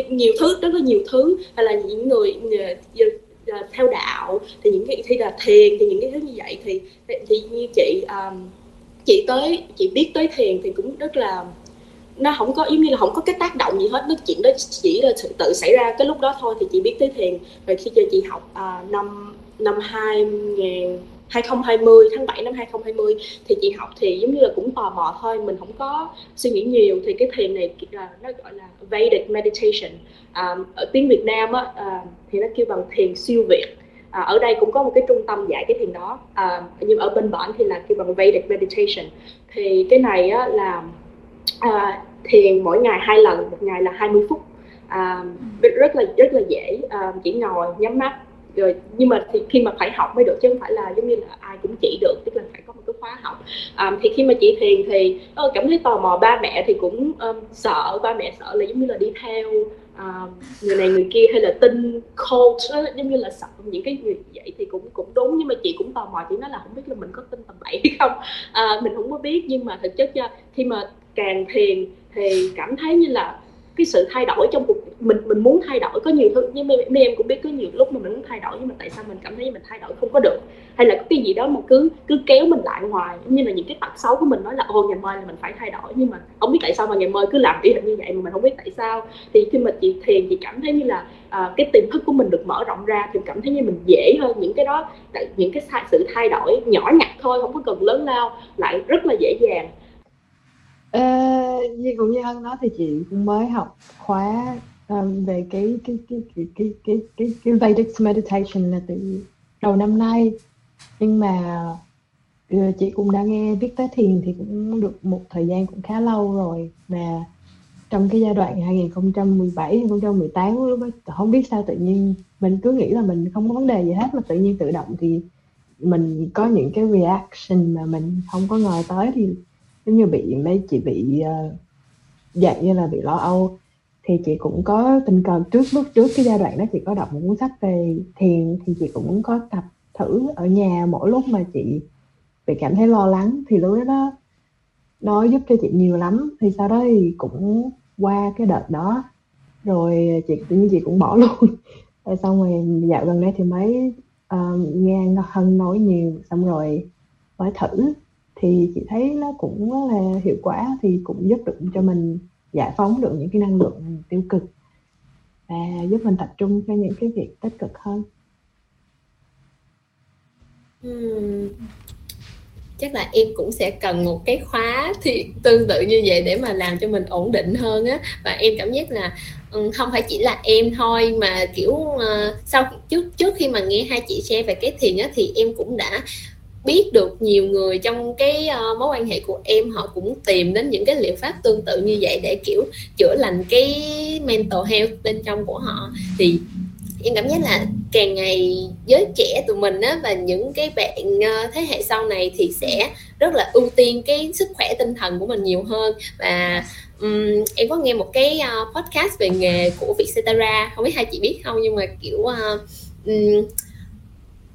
nhiều thứ rất là nhiều thứ. Hay là những người uh, Ờ, theo đạo thì những cái thi là thiền thì những cái thứ như vậy thì thì như chị um, chị tới chị biết tới thiền thì cũng rất là nó không có giống như là không có cái tác động gì hết nó chuyện đó chỉ là tự xảy ra cái lúc đó thôi thì chị biết tới thiền. Rồi khi cho chị học uh, năm năm hai nghìn 2020 tháng 7 năm 2020 thì chị học thì giống như là cũng tò mò thôi mình không có suy nghĩ nhiều. Thì cái thiền này nó gọi là Vedic meditation. À, ở tiếng Việt Nam á, à, thì nó kêu bằng thiền siêu việt. À, ở đây cũng có một cái trung tâm dạy cái thiền đó. À, nhưng ở bên bản thì là kêu bằng Vedic meditation. Thì cái này á, là à, thiền mỗi ngày hai lần một ngày là 20 phút. À, rất là rất là dễ. À, chỉ ngồi nhắm mắt rồi nhưng mà thì khi mà phải học mới được chứ không phải là giống như là ai cũng chỉ được tức là phải có một cái khóa học. À, thì khi mà chị thiền thì uh, cảm thấy tò mò ba mẹ thì cũng um, sợ ba mẹ sợ là giống như là đi theo uh, người này người kia hay là tin coach giống như là sợ những cái người vậy thì cũng cũng đúng. Nhưng mà chị cũng tò mò chị nói là không biết là mình có tin tầm bậy hay không. À, mình không có biết nhưng mà thực chất khi mà càng thiền thì cảm thấy như là cái sự thay đổi trong cuộc mình mình muốn thay đổi có nhiều thứ. Nhưng mà mấy em cũng biết có nhiều lúc mà mình muốn thay đổi nhưng mà tại sao mình cảm thấy mình thay đổi không có được? Hay là có cái gì đó mà cứ cứ kéo mình lại ngoài như là những cái tật xấu của mình nói là ô ngày mai là mình phải thay đổi. Nhưng mà không biết tại sao mà ngày mai cứ làm y như vậy mà mình không biết tại sao. Thì khi mà chị thiền chị cảm thấy như là uh, cái tiềm thức của mình được mở rộng ra thì cảm thấy như mình dễ hơn những cái đó. Những cái sự thay đổi nhỏ nhặt thôi không có cần lớn lao lại rất là dễ dàng. Ờ, như cũng như Hân nói thì chị cũng mới học khóa um, về cái cái cái cái cái cái cái, cái Vedic meditation là từ đầu năm nay. Nhưng mà ờ, chị cũng đã nghe biết tới thiền thì cũng được một thời gian cũng khá lâu rồi. Và trong cái giai đoạn 2017 2018 lúc đó không biết sao tự nhiên mình cứ nghĩ là mình không có vấn đề gì hết mà tự nhiên tự động thì mình có những cái reaction mà mình không có ngờ tới thì giống như bị mấy chị bị uh, dạng như là bị lo âu thì chị cũng có tình cờ trước lúc trước cái giai đoạn đó chị có đọc một cuốn sách về thiền thì chị cũng có tập thử ở nhà mỗi lúc mà chị bị cảm thấy lo lắng. Thì lúc đó nó giúp cho chị nhiều lắm. Thì sau đó thì cũng qua cái đợt đó rồi chị tự nhiên chị cũng bỏ [laughs] luôn. Rồi xong rồi dạo gần đây thì mới uh, nghe hân nói nhiều xong rồi mới thử. Thì chị thấy nó cũng rất là hiệu quả thì cũng giúp được cho mình giải phóng được những cái năng lượng tiêu cực và giúp mình tập trung cho những cái việc tích cực hơn hmm. chắc là em cũng sẽ cần một cái khóa thì tương tự như vậy để mà làm cho mình ổn định hơn á và em cảm giác là không phải chỉ là em thôi mà kiểu uh, sau trước trước khi mà nghe hai chị share về cái thiền á thì em cũng đã biết được nhiều người trong cái uh, mối quan hệ của em họ cũng tìm đến những cái liệu pháp tương tự như vậy để kiểu chữa lành cái mental health bên trong của họ. Thì em cảm giác là càng ngày giới trẻ tụi mình á và những cái bạn ờ, thế hệ sau này thì sẽ rất là ưu tiên cái sức khỏe tinh thần của mình nhiều hơn. Và um, em có nghe một cái ờ, podcast về nghề của Vietcetera không biết hai chị biết không nhưng mà kiểu uh, um,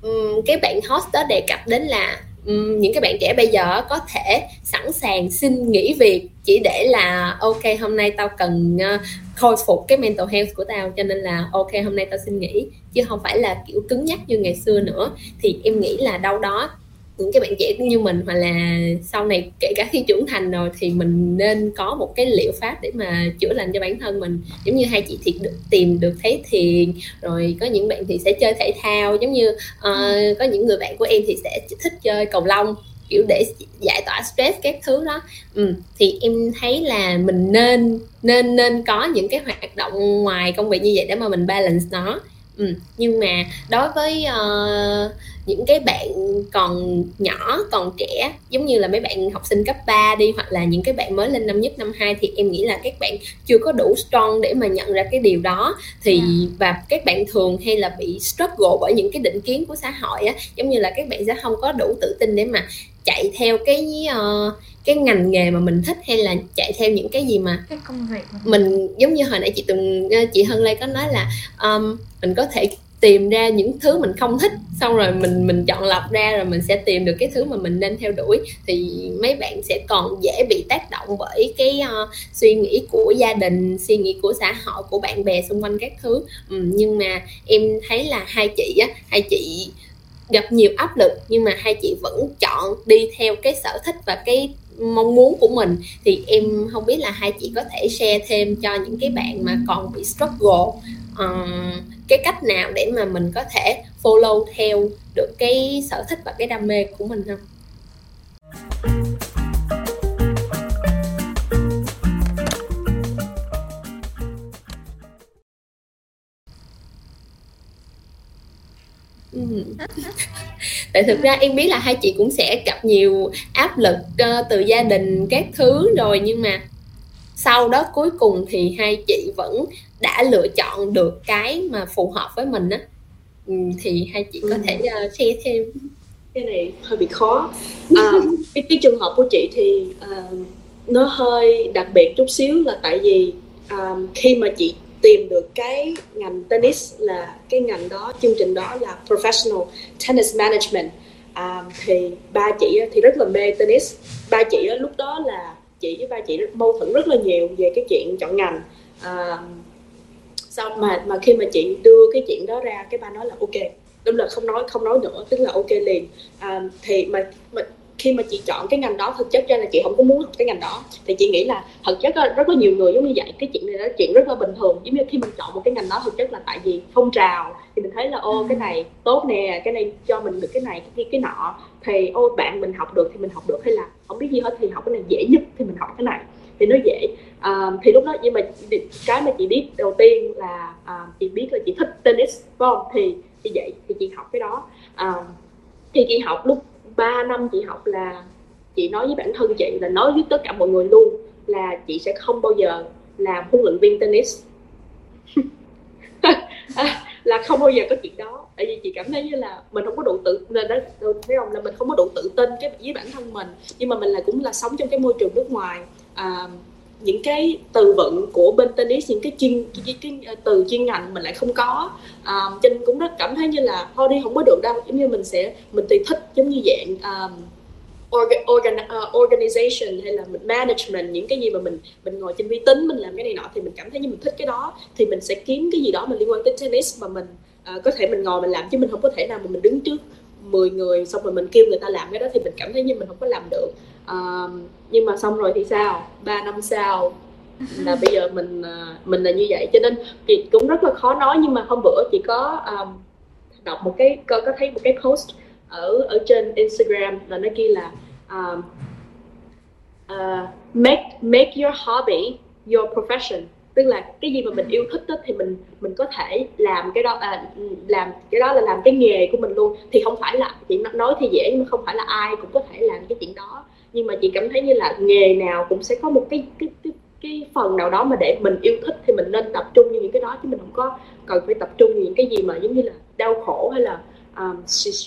um, cái bạn host đó đề cập đến là um, những cái bạn trẻ bây giờ có thể sẵn sàng xin nghỉ việc chỉ để là ok hôm nay tao cần uh, khôi phục cái mental health của tao cho nên là ok hôm nay tao xin nghỉ. Chứ không phải là kiểu cứng nhắc như ngày xưa nữa. Thì em nghĩ là đâu đó những cái bạn trẻ như mình hoặc là sau này kể cả khi trưởng thành rồi thì mình nên có một cái liệu pháp để mà chữa lành cho bản thân mình. Giống như hai chị thì được tìm được thấy thiền rồi có những bạn thì sẽ chơi thể thao giống như uh, có những người bạn của em thì sẽ thích chơi cầu lông kiểu để giải tỏa stress các thứ đó. Ừ, thì em thấy là mình nên nên nên có những cái hoạt động ngoài công việc như vậy để mà mình balance nó ừ, nhưng mà đối với uh, những cái bạn còn nhỏ còn trẻ giống như là mấy bạn học sinh cấp 3 đi hoặc là những cái bạn mới lên năm nhất năm hai thì em nghĩ là các bạn chưa có đủ strong để mà nhận ra cái điều đó thì yeah. Dạ. và các bạn thường hay là bị struggle bởi những cái định kiến của xã hội á giống như là các bạn sẽ không có đủ tự tin để mà chạy theo cái uh, cái ngành nghề mà mình thích hay là chạy theo những cái gì mà cái công việc mình giống như hồi nãy chị từng ờ, chị Hân Lê có nói là um, mình có thể tìm ra những thứ mình không thích xong rồi mình mình chọn lọc ra rồi mình sẽ tìm được cái thứ mà mình nên theo đuổi. Thì mấy bạn sẽ còn dễ bị tác động bởi cái uh, suy nghĩ của gia đình suy nghĩ của xã hội của bạn bè xung quanh các thứ. Ừ, nhưng mà em thấy là hai chị á hai chị gặp nhiều áp lực nhưng mà hai chị vẫn chọn đi theo cái sở thích và cái mong muốn của mình. Thì em không biết là hai chị có thể share thêm cho những cái bạn mà còn bị struggle um, cái cách nào để mà mình có thể follow theo được cái sở thích và cái đam mê của mình không? [laughs] tại thực ra em biết là hai chị cũng sẽ gặp nhiều áp lực uh, từ gia đình các thứ rồi nhưng mà sau đó cuối cùng thì hai chị vẫn đã lựa chọn được cái mà phù hợp với mình á. Ừ, thì hai chị có ừ. thể uh, share thêm. Cái này hơi bị khó. À, [laughs] cái, cái trường hợp của chị thì uh, nó hơi đặc biệt chút xíu là tại vì um, khi mà chị tìm được cái ngành tennis là cái ngành đó chương trình đó là professional tennis management. À, thì ba chị thì rất là mê tennis. Ba chị lúc đó là chị với ba chị mâu thuẫn rất là nhiều về cái chuyện chọn ngành. À, sau mà mà khi mà chị đưa cái chuyện đó ra cái ba nói là ok. Đúng là không nói không nói nữa tức là ok liền. À, thì mà, mà khi mà chị chọn cái ngành đó thực chất ra là chị không có muốn học cái ngành đó. Thì chị nghĩ là thực chất là rất là nhiều người giống như vậy. Cái chuyện này là chuyện rất là bình thường. Giống như khi mình chọn một cái ngành đó thực chất là tại vì phong trào. Thì mình thấy là ô cái này tốt nè cái này cho mình được cái này cái cái nọ. Thì ô bạn mình học được thì mình học được. Hay là không biết gì hết thì học cái này dễ nhất thì mình học cái này. Thì nó dễ. À, thì lúc đó nhưng mà cái mà chị biết đầu tiên là à, chị biết là chị thích tennis phải không thì thì vậy thì chị học cái đó. À, thì chị học lúc 3 năm chị học là chị nói với bản thân chị là nói với tất cả mọi người luôn là chị sẽ không bao giờ làm huấn luyện viên tennis. [laughs] Là không bao giờ có chuyện đó. Tại vì chị cảm thấy như là mình không có đủ tự nên đó thấy không? Là mình không có đủ tự tin cái với bản thân mình. Nhưng mà mình là cũng là sống trong cái môi trường nước ngoài. À, những cái từ vựng của bên tennis những cái chuyên cái, cái, cái ờ, từ chuyên ngành mình lại không có. À, cho nên cũng rất cảm thấy như là thôi đi không có được đâu. Giống như mình sẽ mình tùy thích giống như dạng um, organ, organ, uh, organization hay là mình management những cái gì mà mình mình ngồi trên vi tính mình làm cái này nọ thì mình cảm thấy như mình thích cái đó. Thì mình sẽ kiếm cái gì đó mình liên quan tới tennis mà mình uh, có thể mình ngồi mình làm chứ mình không có thể nào mà mình đứng trước 10 người xong rồi mình kêu người ta làm cái đó thì mình cảm thấy như mình không có làm được uh, nhưng mà xong rồi thì sao? Ba năm sau là bây giờ mình uh, mình là như vậy. Cho nên chị cũng rất là khó nói nhưng mà hôm bữa chị có um, đọc một cái có, có thấy một cái post ở ở trên Instagram là nó ghi là um, uh, make make your hobby your profession. Tức là cái gì mà mình yêu thích đó, thì mình mình có thể làm cái đó à, làm cái đó là làm cái nghề của mình luôn. Thì không phải là chị nói thì dễ nhưng mà không phải là ai cũng có thể làm cái chuyện đó nhưng mà chị cảm thấy như là nghề nào cũng sẽ có một cái cái cái cái phần nào đó mà để mình yêu thích thì mình nên tập trung như những cái đó chứ mình không có cần phải tập trung những cái gì mà giống như là đau khổ hay là um,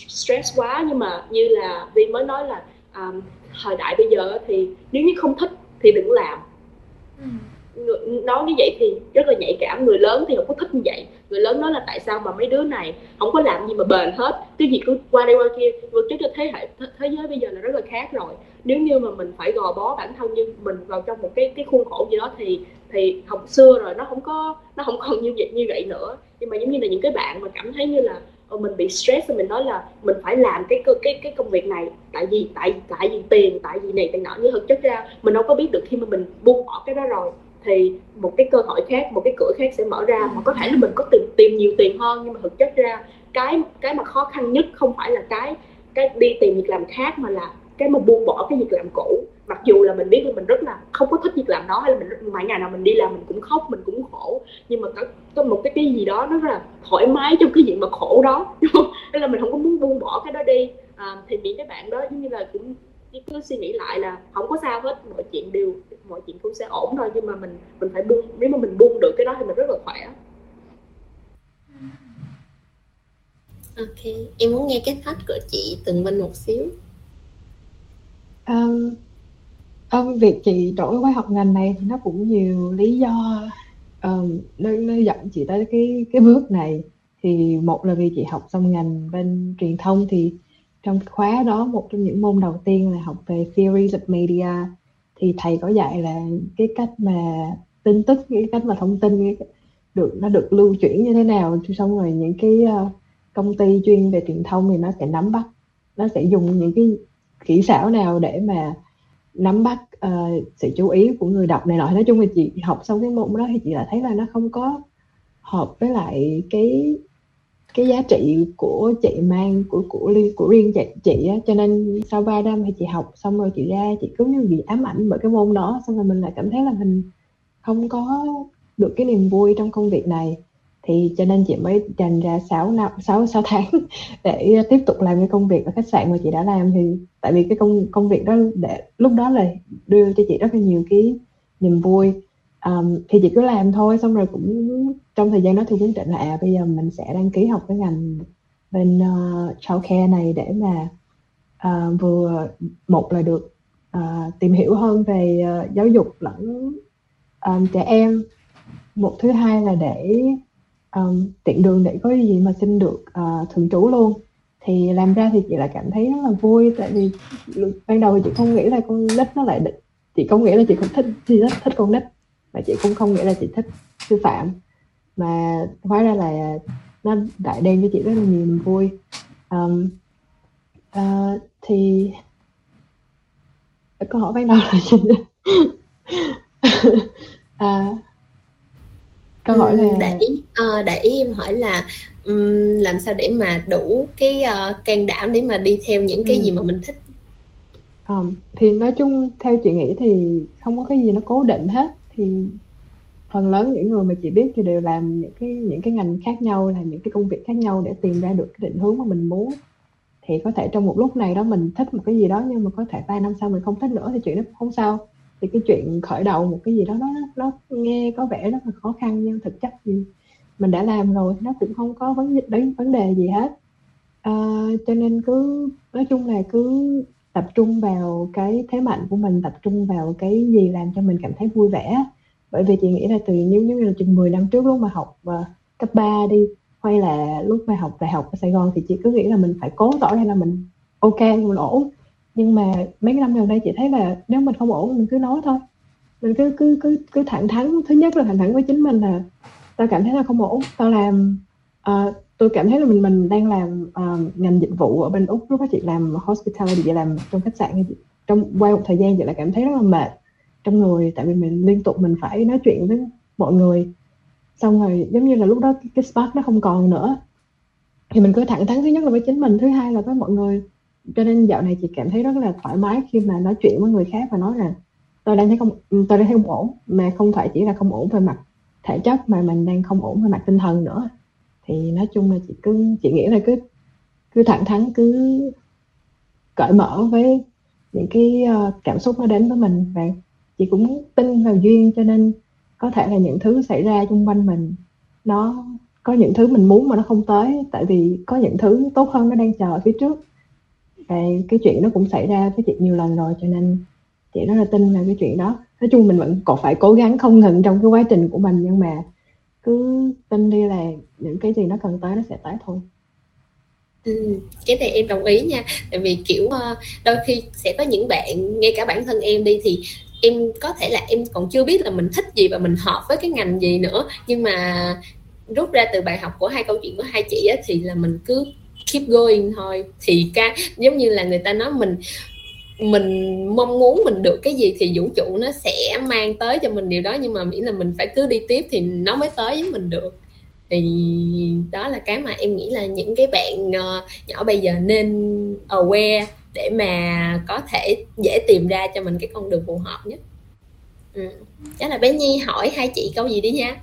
stress quá. Nhưng mà như là Vi mới nói là um, thời đại bây giờ thì nếu như không thích thì đừng làm. Ừ. nói như vậy thì rất là nhạy cảm. Người lớn thì không có thích như vậy. Người lớn nói là tại sao mà mấy đứa này không có làm gì mà bền hết? Cái gì cứ qua đây qua kia vượt trước cho thế hệ thế giới bây giờ là rất là khác rồi nếu như mà mình phải gò bó bản thân như mình vào trong một cái cái khuôn khổ gì đó thì thì học xưa rồi nó không có, nó không còn như vậy như vậy nữa. Nhưng mà giống như là những cái bạn mà cảm thấy như là ờ, mình bị stress thì mình nói là mình phải làm cái cái cái công việc này. Tại vì, tại tại vì tiền, tại vì này, tại nọ. Như thực chất ra mình đâu có biết được khi mà mình buông bỏ cái đó rồi thì một cái cơ hội khác, một cái cửa khác sẽ mở ra. Mà có thể là mình có tìm tìm nhiều tiền hơn, nhưng mà thực chất ra cái cái mà khó khăn nhất không phải là cái cái đi tìm việc làm khác mà là cái mà buông bỏ cái việc làm cũ. Mặc dù là mình biết là mình rất là không có thích việc làm đó hay là mình mỗi ngày nào mình đi làm mình cũng khóc mình cũng khổ. Nhưng mà có có một cái cái gì đó nó rất là thoải mái trong cái diện mà khổ đó. [laughs] Nên là mình không có muốn buông bỏ cái đó đi. À, thì những cái bạn đó giống như là cũng cứ suy nghĩ lại là không có sao hết mọi chuyện đều mọi chuyện cũng sẽ ổn thôi nhưng mà mình mình phải buông nếu mà mình buông được cái đó thì mình rất là khỏe. Ok em muốn nghe cái thách của chị từng bên một xíu um, um, việc chị đổi qua học ngành này thì nó cũng nhiều lý do. Um, nó, nó dẫn chị tới cái cái bước này thì một là vì chị học xong ngành bên truyền thông thì trong khóa đó một trong những môn đầu tiên là học về theories of media. Thì thầy có dạy là cái cách mà tin tức cái cách mà thông tin được nó được lưu chuyển như thế nào xong rồi những cái ờ, công ty chuyên về truyền thông thì nó sẽ nắm bắt nó sẽ dùng những cái kỹ xảo nào để mà nắm bắt uh, sự chú ý của người đọc này nọ. Nói chung là chị học xong cái môn đó thì chị lại thấy là nó không có hợp với lại cái cái giá trị của chị mang của của riêng của riêng chị chị á. Cho nên sau 3 năm thì chị học xong rồi chị ra chị cứ như bị ám ảnh bởi cái môn đó xong rồi mình lại cảm thấy là mình không có được cái niềm vui trong công việc này thì cho nên chị mới dành ra 6 năm 6 6 tháng [laughs] để ờ, tiếp tục làm cái công việc ở khách sạn mà chị đã làm. Thì tại vì cái công công việc đó để lúc đó là đưa cho chị rất là nhiều cái niềm vui. Um, thì chị cứ làm thôi xong rồi cũng trong thời gian đó thì quyết định là à bây giờ mình sẽ đăng ký học cái ngành bên uh, childcare này để mà uh, vừa một là được uh, tìm hiểu hơn về uh, giáo dục lẫn um, trẻ em. Một thứ hai là để um, tiện đường để có gì mà xin được ờ, uh, thường trú luôn. Thì làm ra thì chị lại cảm thấy rất là vui tại vì ban đầu chị không nghĩ là con nít nó lại định chị không nghĩ là chị không thích chị rất thích con nít mà chị cũng không nghĩ là chị thích sư phạm. Mà hóa ra là nó đại đen cho chị rất là nhiều niềm vui. Um, uh, thì câu hỏi ban đầu là gì? À, [laughs] câu hỏi là để uh, để ý em hỏi là um, làm sao để mà đủ cái uh, can đảm để mà đi theo những cái ừ. gì mà mình thích? Um, thì nói chung theo chị nghĩ thì không có cái gì nó cố định hết. Thì phần lớn những người mà chị biết thì đều làm những cái những cái ngành khác nhau là những cái công việc khác nhau để tìm ra được cái định hướng mà mình muốn. Thì có thể trong một lúc này đó mình thích một cái gì đó nhưng mà có thể vài năm sau mình không thích nữa thì chuyện đó không sao thì cái chuyện khởi đầu một cái gì đó nó nó nghe có vẻ rất là khó khăn nhưng thực chất thì mình đã làm rồi nó cũng không có vấn đề vấn đề gì hết. À, cho nên cứ nói chung là cứ tập trung vào cái thế mạnh của mình tập trung vào cái gì làm cho mình cảm thấy vui vẻ. Bởi vì chị nghĩ là từ như như là chừng 10 năm trước lúc mà học uh, cấp 3 đi hay là lúc mà học đại học ở Sài Gòn thì chị cứ nghĩ là mình phải cố tỏ ra là mình ok mình ổn nhưng mà mấy cái năm gần đây chị thấy là nếu mình không ổn mình cứ nói thôi. Mình cứ cứ cứ cứ thẳng thắn. Thứ nhất là thẳng thắn với chính mình là tao cảm thấy là không ổn. Tao làm uh, tôi cảm thấy là mình mình đang làm uh, ngành dịch vụ ở bên úc. Lúc đó chị làm hospitality chị làm trong khách sạn. Trong qua một thời gian chị lại cảm thấy rất là mệt trong người. Tại vì mình liên tục mình phải nói chuyện với mọi người. Xong rồi giống như là lúc đó cái spark nó không còn nữa. Thì mình cứ thẳng thắn thứ nhất là với chính mình. Thứ hai là với mọi người cho nên dạo này chị cảm thấy rất là thoải mái khi mà nói chuyện với người khác và nói là tôi đang thấy không, tôi đang thấy không ổn, mà không phải chỉ là không ổn về mặt thể chất, mà mình đang không ổn về mặt tinh thần nữa. Thì nói chung là chị cứ, chị nghĩ là cứ cứ thẳng thắn, cứ cởi mở với những cái ờ, cảm xúc nó đến với mình. Và chị cũng tin vào duyên, cho nên có thể là những thứ xảy ra xung quanh mình, nó, có những thứ mình muốn mà nó không tới. Tại vì có những thứ tốt hơn nó đang chờ ở phía trước và cái chuyện nó cũng xảy ra với chị nhiều lần rồi cho nên chị rất là tin vào cái chuyện đó. Nói chung mình vẫn còn phải cố gắng không ngừng trong cái quá trình của mình nhưng mà cứ tin đi là những cái gì nó cần tới nó sẽ tới thôi. Ừ, cái này em đồng ý nha. Tại vì kiểu ờ, đôi khi sẽ có những bạn ngay cả bản thân em đi thì em có thể là em còn chưa biết là mình thích gì và mình hợp với cái ngành gì nữa. Nhưng mà rút ra từ bài học của hai câu chuyện của hai chị á, thì là mình cứ keep going thôi. Thì ca giống như là người ta nói mình mình mong muốn mình được cái gì thì vũ trụ nó sẽ mang tới cho mình điều đó nhưng mà miễn là mình phải cứ đi tiếp thì nó mới tới với mình được. Thì đó là cái mà em nghĩ là những cái bạn uh, nhỏ bây giờ nên aware để mà có thể dễ tìm ra cho mình cái con đường phù hợp nhất. Ừ. chắc là bé nhi hỏi hai chị câu gì đi nha.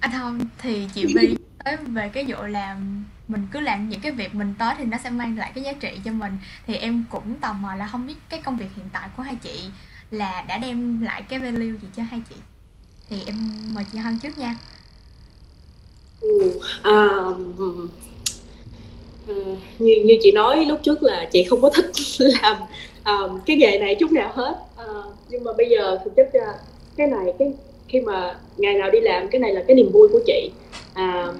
Anh không thì chị vi [laughs] tới về cái vụ làm mình cứ làm những cái việc mình tới thì nó sẽ mang lại cái giá trị cho mình. Thì em cũng tò mò là không biết cái công việc hiện tại của hai chị là đã đem lại cái value gì cho hai chị? Thì em mời chị Hân trước nha. Ừ, à, ừ, như như chị nói lúc trước là chị không có thích [laughs] làm um, cái nghề này chút nào hết. Uh, nhưng mà bây giờ thực chất ra cái này cái khi mà ngày nào đi làm cái này là cái niềm vui của chị. Uh,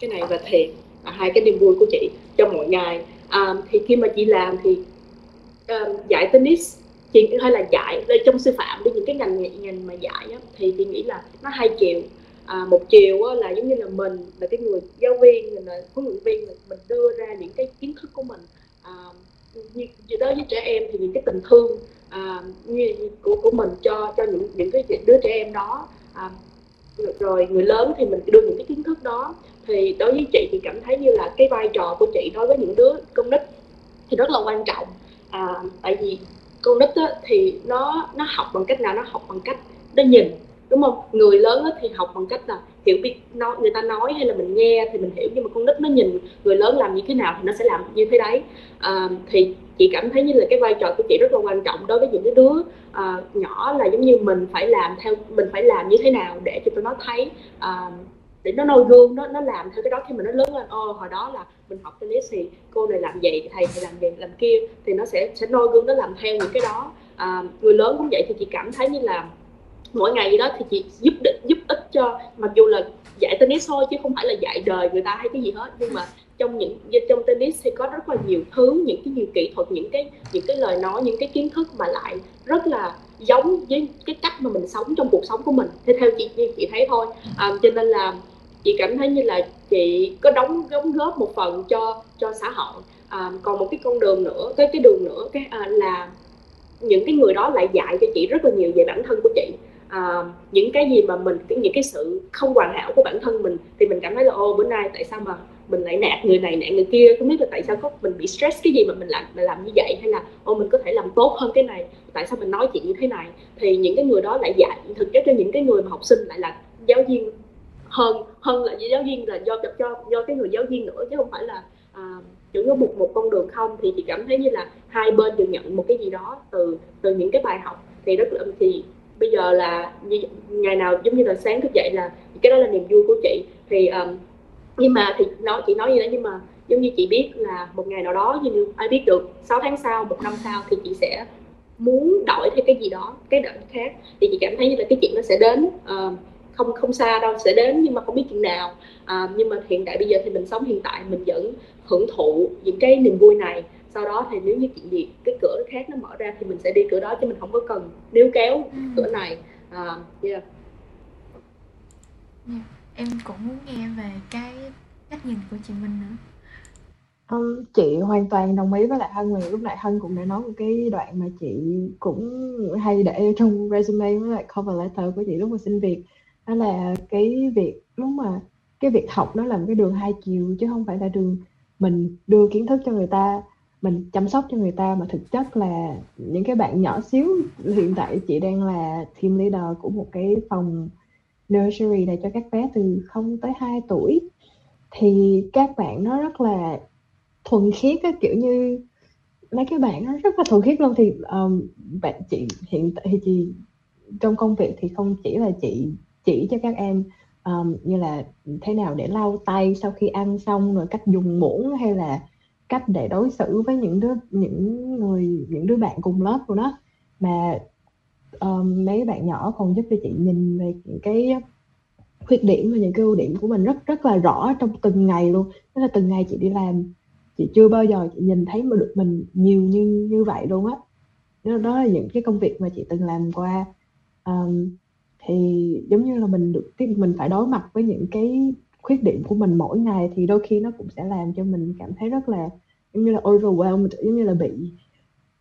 cái này và thiệt à, hai cái niềm vui của chị trong mỗi ngày. À, thì khi mà chị làm thì ờ, um, dạy tennis chị hay là dạy trong sư phạm đi những cái ngành ngành mà dạy á, thì chị nghĩ là nó hai chiều. À, một chiều á, là giống như là mình là cái người giáo viên mình là huấn luyện viên mình đưa ra những cái kiến thức của mình à, như đối với trẻ em thì những cái tình thương à, như, của của mình cho cho những những cái đứa trẻ em đó. À, rồi người lớn thì mình đưa những cái kiến thức đó thì đối với chị thì cảm thấy như là cái vai trò của chị đối với những đứa con nít thì rất là quan trọng. À, tại vì con nít á, thì nó nó học bằng cách nào? Nó học bằng cách nó nhìn đúng không? Người lớn á, thì học bằng cách là hiểu biết nói người ta nói hay là mình nghe thì mình hiểu nhưng mà con nít nó nhìn người lớn làm như thế nào thì nó sẽ làm như thế đấy. À, thì chị cảm thấy như là cái vai trò của chị rất là quan trọng đối với những cái đứa à, nhỏ là giống như mình phải làm theo mình phải làm như thế nào để cho tụi nó thấy à, để nó noi gương nó nó làm theo cái đó. Khi mà nó lớn lên ô hồi đó là mình học tennis thì cô này làm vậy thầy thì làm vậy làm kia thì nó sẽ sẽ noi gương nó làm theo những cái đó. À, người lớn cũng vậy thì chị cảm thấy như là mỗi ngày gì đó thì chị giúp giúp ích cho mặc dù là dạy tennis thôi chứ không phải là dạy đời người ta hay cái gì hết. Nhưng mà trong những trong tennis thì có rất là nhiều thứ những cái nhiều kỹ thuật những cái những cái lời nói những cái kiến thức mà lại rất là giống với cái cách mà mình sống trong cuộc sống của mình. Thì theo chị chị thấy thôi. À, cho nên là chị cảm thấy như là chị có đóng đóng góp một phần cho cho xã hội. À, còn một cái con đường nữa cái cái đường nữa cái à, là những cái người đó lại dạy cho chị rất là nhiều về bản thân của chị. À, những cái gì mà mình những cái sự không hoàn hảo của bản thân mình thì mình cảm thấy là ô bữa nay tại sao mà mình lại nạt người này nạt người kia? Không biết là tại sao có mình bị stress cái gì mà mình làm mình làm như vậy? Hay là ô mình có thể làm tốt hơn cái này? Tại sao mình nói chuyện như thế này? Thì những cái người đó lại dạy thực chất cho những cái người mà học sinh lại là giáo viên hơn hơn là giáo viên là do cho do cái người giáo viên nữa chứ không phải là à, chỉ có một một con đường không. Thì chị cảm thấy như là hai bên đều nhận một cái gì đó từ từ những cái bài học. Thì rất là thì bây giờ là như, ngày nào giống như là sáng thức dậy là cái đó là niềm vui của chị. Thì um, nhưng mà thì nó chị nói như thế nhưng mà giống như chị biết là một ngày nào đó như ai biết được 6 tháng sau một năm sau thì chị sẽ muốn đổi theo cái gì đó cái đợt khác. Thì chị cảm thấy như là cái chuyện nó sẽ đến uh, không không xa đâu sẽ đến nhưng mà không biết chuyện nào à, nhưng mà hiện tại bây giờ thì mình sống hiện tại mình vẫn hưởng thụ những cái niềm vui này sau đó thì nếu như chuyện gì cái cửa khác nó mở ra thì mình sẽ đi cửa đó chứ mình không có cần níu kéo ừ. cửa này à, yeah. yeah. em cũng muốn nghe về cái cách nhìn của chị Minh nữa Um, chị hoàn toàn đồng ý với lại Hân vì lúc nãy Hân cũng đã nói một cái đoạn mà chị cũng hay để trong resume với lại cover letter của chị lúc mà xin việc đó là cái việc lúc mà cái việc học nó là một cái đường hai chiều chứ không phải là đường mình đưa kiến thức cho người ta mình chăm sóc cho người ta mà thực chất là những cái bạn nhỏ xíu hiện tại chị đang là team leader của một cái phòng nursery này cho các bé từ 0 tới 2 tuổi. Thì các bạn nó rất là thuần khiết á, kiểu như mấy cái bạn nó rất là thuần khiết luôn. Thì um, bạn chị hiện tại thì chị trong công việc thì không chỉ là chị chỉ cho các em um, như là thế nào để lau tay sau khi ăn xong rồi cách dùng muỗng hay là cách để đối xử với những đứa những người những đứa bạn cùng lớp của nó. Mà um, mấy bạn nhỏ còn giúp cho chị nhìn về những cái khuyết điểm và những cái ưu điểm của mình rất rất là rõ trong từng ngày luôn. Tức là từng ngày chị đi làm chị chưa bao giờ chị nhìn thấy mà được mình nhiều như như vậy luôn á. Đó, đó là những cái công việc mà chị từng làm qua. Um, thì giống như là mình được, cái mình phải đối mặt với những cái khuyết điểm của mình mỗi ngày thì đôi khi nó cũng sẽ làm cho mình cảm thấy rất là, giống như là overwhelmed, giống như là bị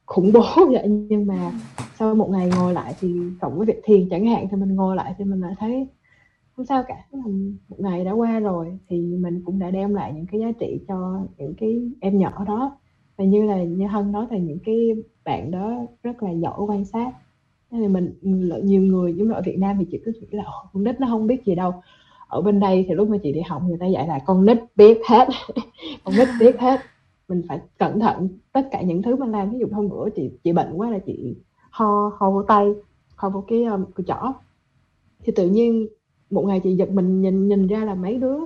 khủng bố [laughs] vậy. Nhưng mà sau một ngày ngồi lại thì cộng với việc thiền chẳng hạn thì mình ngồi lại thì mình lại thấy không sao cả một ngày đã qua rồi thì mình cũng đã đem lại những cái giá trị cho những cái em nhỏ đó. Và như là, như hân nói thì những cái bạn đó rất là giỏi quan sát thì mình ừ, nhiều người giống như ở Việt Nam thì chỉ cứ nghĩ là con nít nó không biết gì đâu. Ở bên đây thì lúc mà chị đi học người ta dạy là con nít biết hết [laughs] con nít biết hết. Mình phải cẩn thận tất cả những thứ mình làm. Ví dụ hôm bữa chị chị bệnh quá là chị ho ho vô tay ho vô cái um, cái chỏ. Thì tự nhiên một ngày chị giật mình nhìn nhìn ra là mấy đứa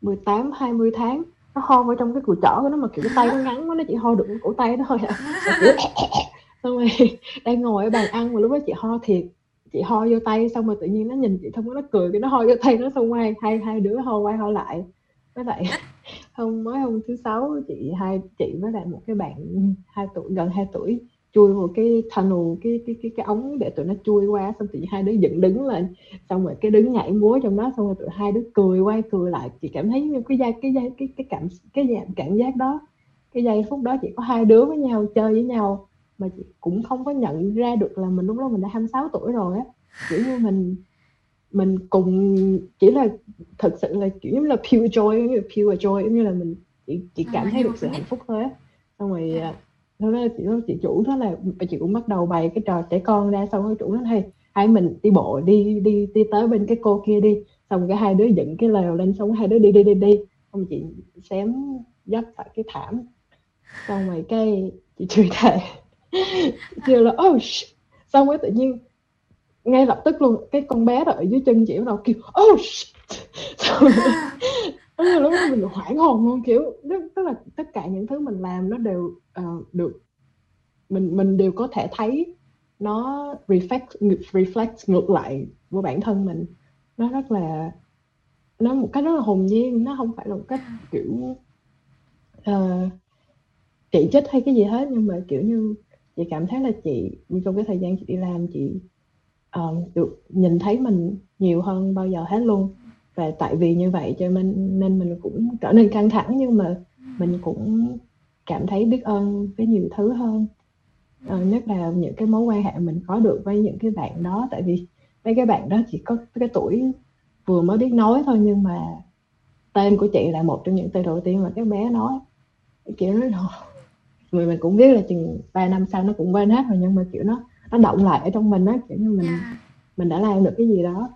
18 20 tháng nó ho vào trong cái cùi chỏ của nó mà kiểu cái tay nó ngắn quá nó chỉ ho được cái cổ tay nó thôi à. [laughs] xong rồi [laughs] đang ngồi ở bàn ăn mà lúc đó chị ho thiệt. Chị ho vô tay xong rồi tự nhiên nó nhìn chị xong rồi nó cười, cái nó ho vô tay nó xong rồi hai hai đứa ho quay ho lại. Với lại [laughs] hôm mới hôm thứ sáu chị, hai, chị với lại một cái bạn [laughs] hai tuổi, gần hai tuổi, chui vào cái tunnel, cái cái cái cái ống để tụi nó chui qua. Xong tụi hai đứa dựng đứng lên. Xong rồi cái đứng nhảy múa trong đó, xong rồi tụi hai đứa cười quay cười lại. Chị cảm thấy như cái giai cái giai, cái cái cảm, cái dạng cảm giác đó, cái giây phút đó chỉ có hai đứa với nhau, chơi với nhau mà chị cũng không có nhận ra được là mình lúc đó mình đã 26 tuổi rồi á. Kiểu như mình mình cùng chỉ là thật sự là kiểu như là pure joy như là pure joy như là mình chỉ, chỉ cảm thấy được sự hạnh phúc thôi á. Xong rồi à, thế là chị chị chủ đó là chị cũng bắt đầu bày cái trò trẻ con ra xong rồi chủ nó hay hai mình đi bộ đi đi đi tới bên cái cô kia đi. Xong cái hai đứa dựng cái lều lên xong hai đứa đi đi đi đi. Xong chị xém dấp phải cái thảm. Xong rồi cái chị chửi [laughs] thề [laughs] kêu là oh shit. xong rồi tự nhiên ngay lập tức luôn cái con bé đó ở dưới chân chị bắt đầu kêu oh shit. [laughs] xong rồi lúc đó mình hoảng hồn luôn kiểu tức là tất cả những thứ mình làm nó đều uh, được mình mình đều có thể thấy nó reflect reflect ngược lại của bản thân mình nó rất là nó một cách rất là hồn nhiên nó không phải là một cách kiểu uh, chỉ trích hay cái gì hết nhưng mà kiểu như chị cảm thấy là chị trong cái thời gian chị đi làm chị uh, được nhìn thấy mình nhiều hơn bao giờ hết luôn. Và tại vì như vậy cho nên nên mình cũng trở nên căng thẳng nhưng mà mình cũng cảm thấy biết ơn với nhiều thứ hơn. Uh, nhất là những cái mối quan hệ mình có được với những cái bạn đó. Tại vì mấy cái bạn đó chỉ có cái tuổi vừa mới biết nói thôi nhưng mà tên của chị là một trong những tên đầu tiên mà các bé nói. Kiểu nó người mình cũng biết là chừng 3 năm sau nó cũng quên hết rồi nhưng mà kiểu nó nó động lại ở trong mình á kiểu như mình yeah. Mình đã làm được cái gì đó.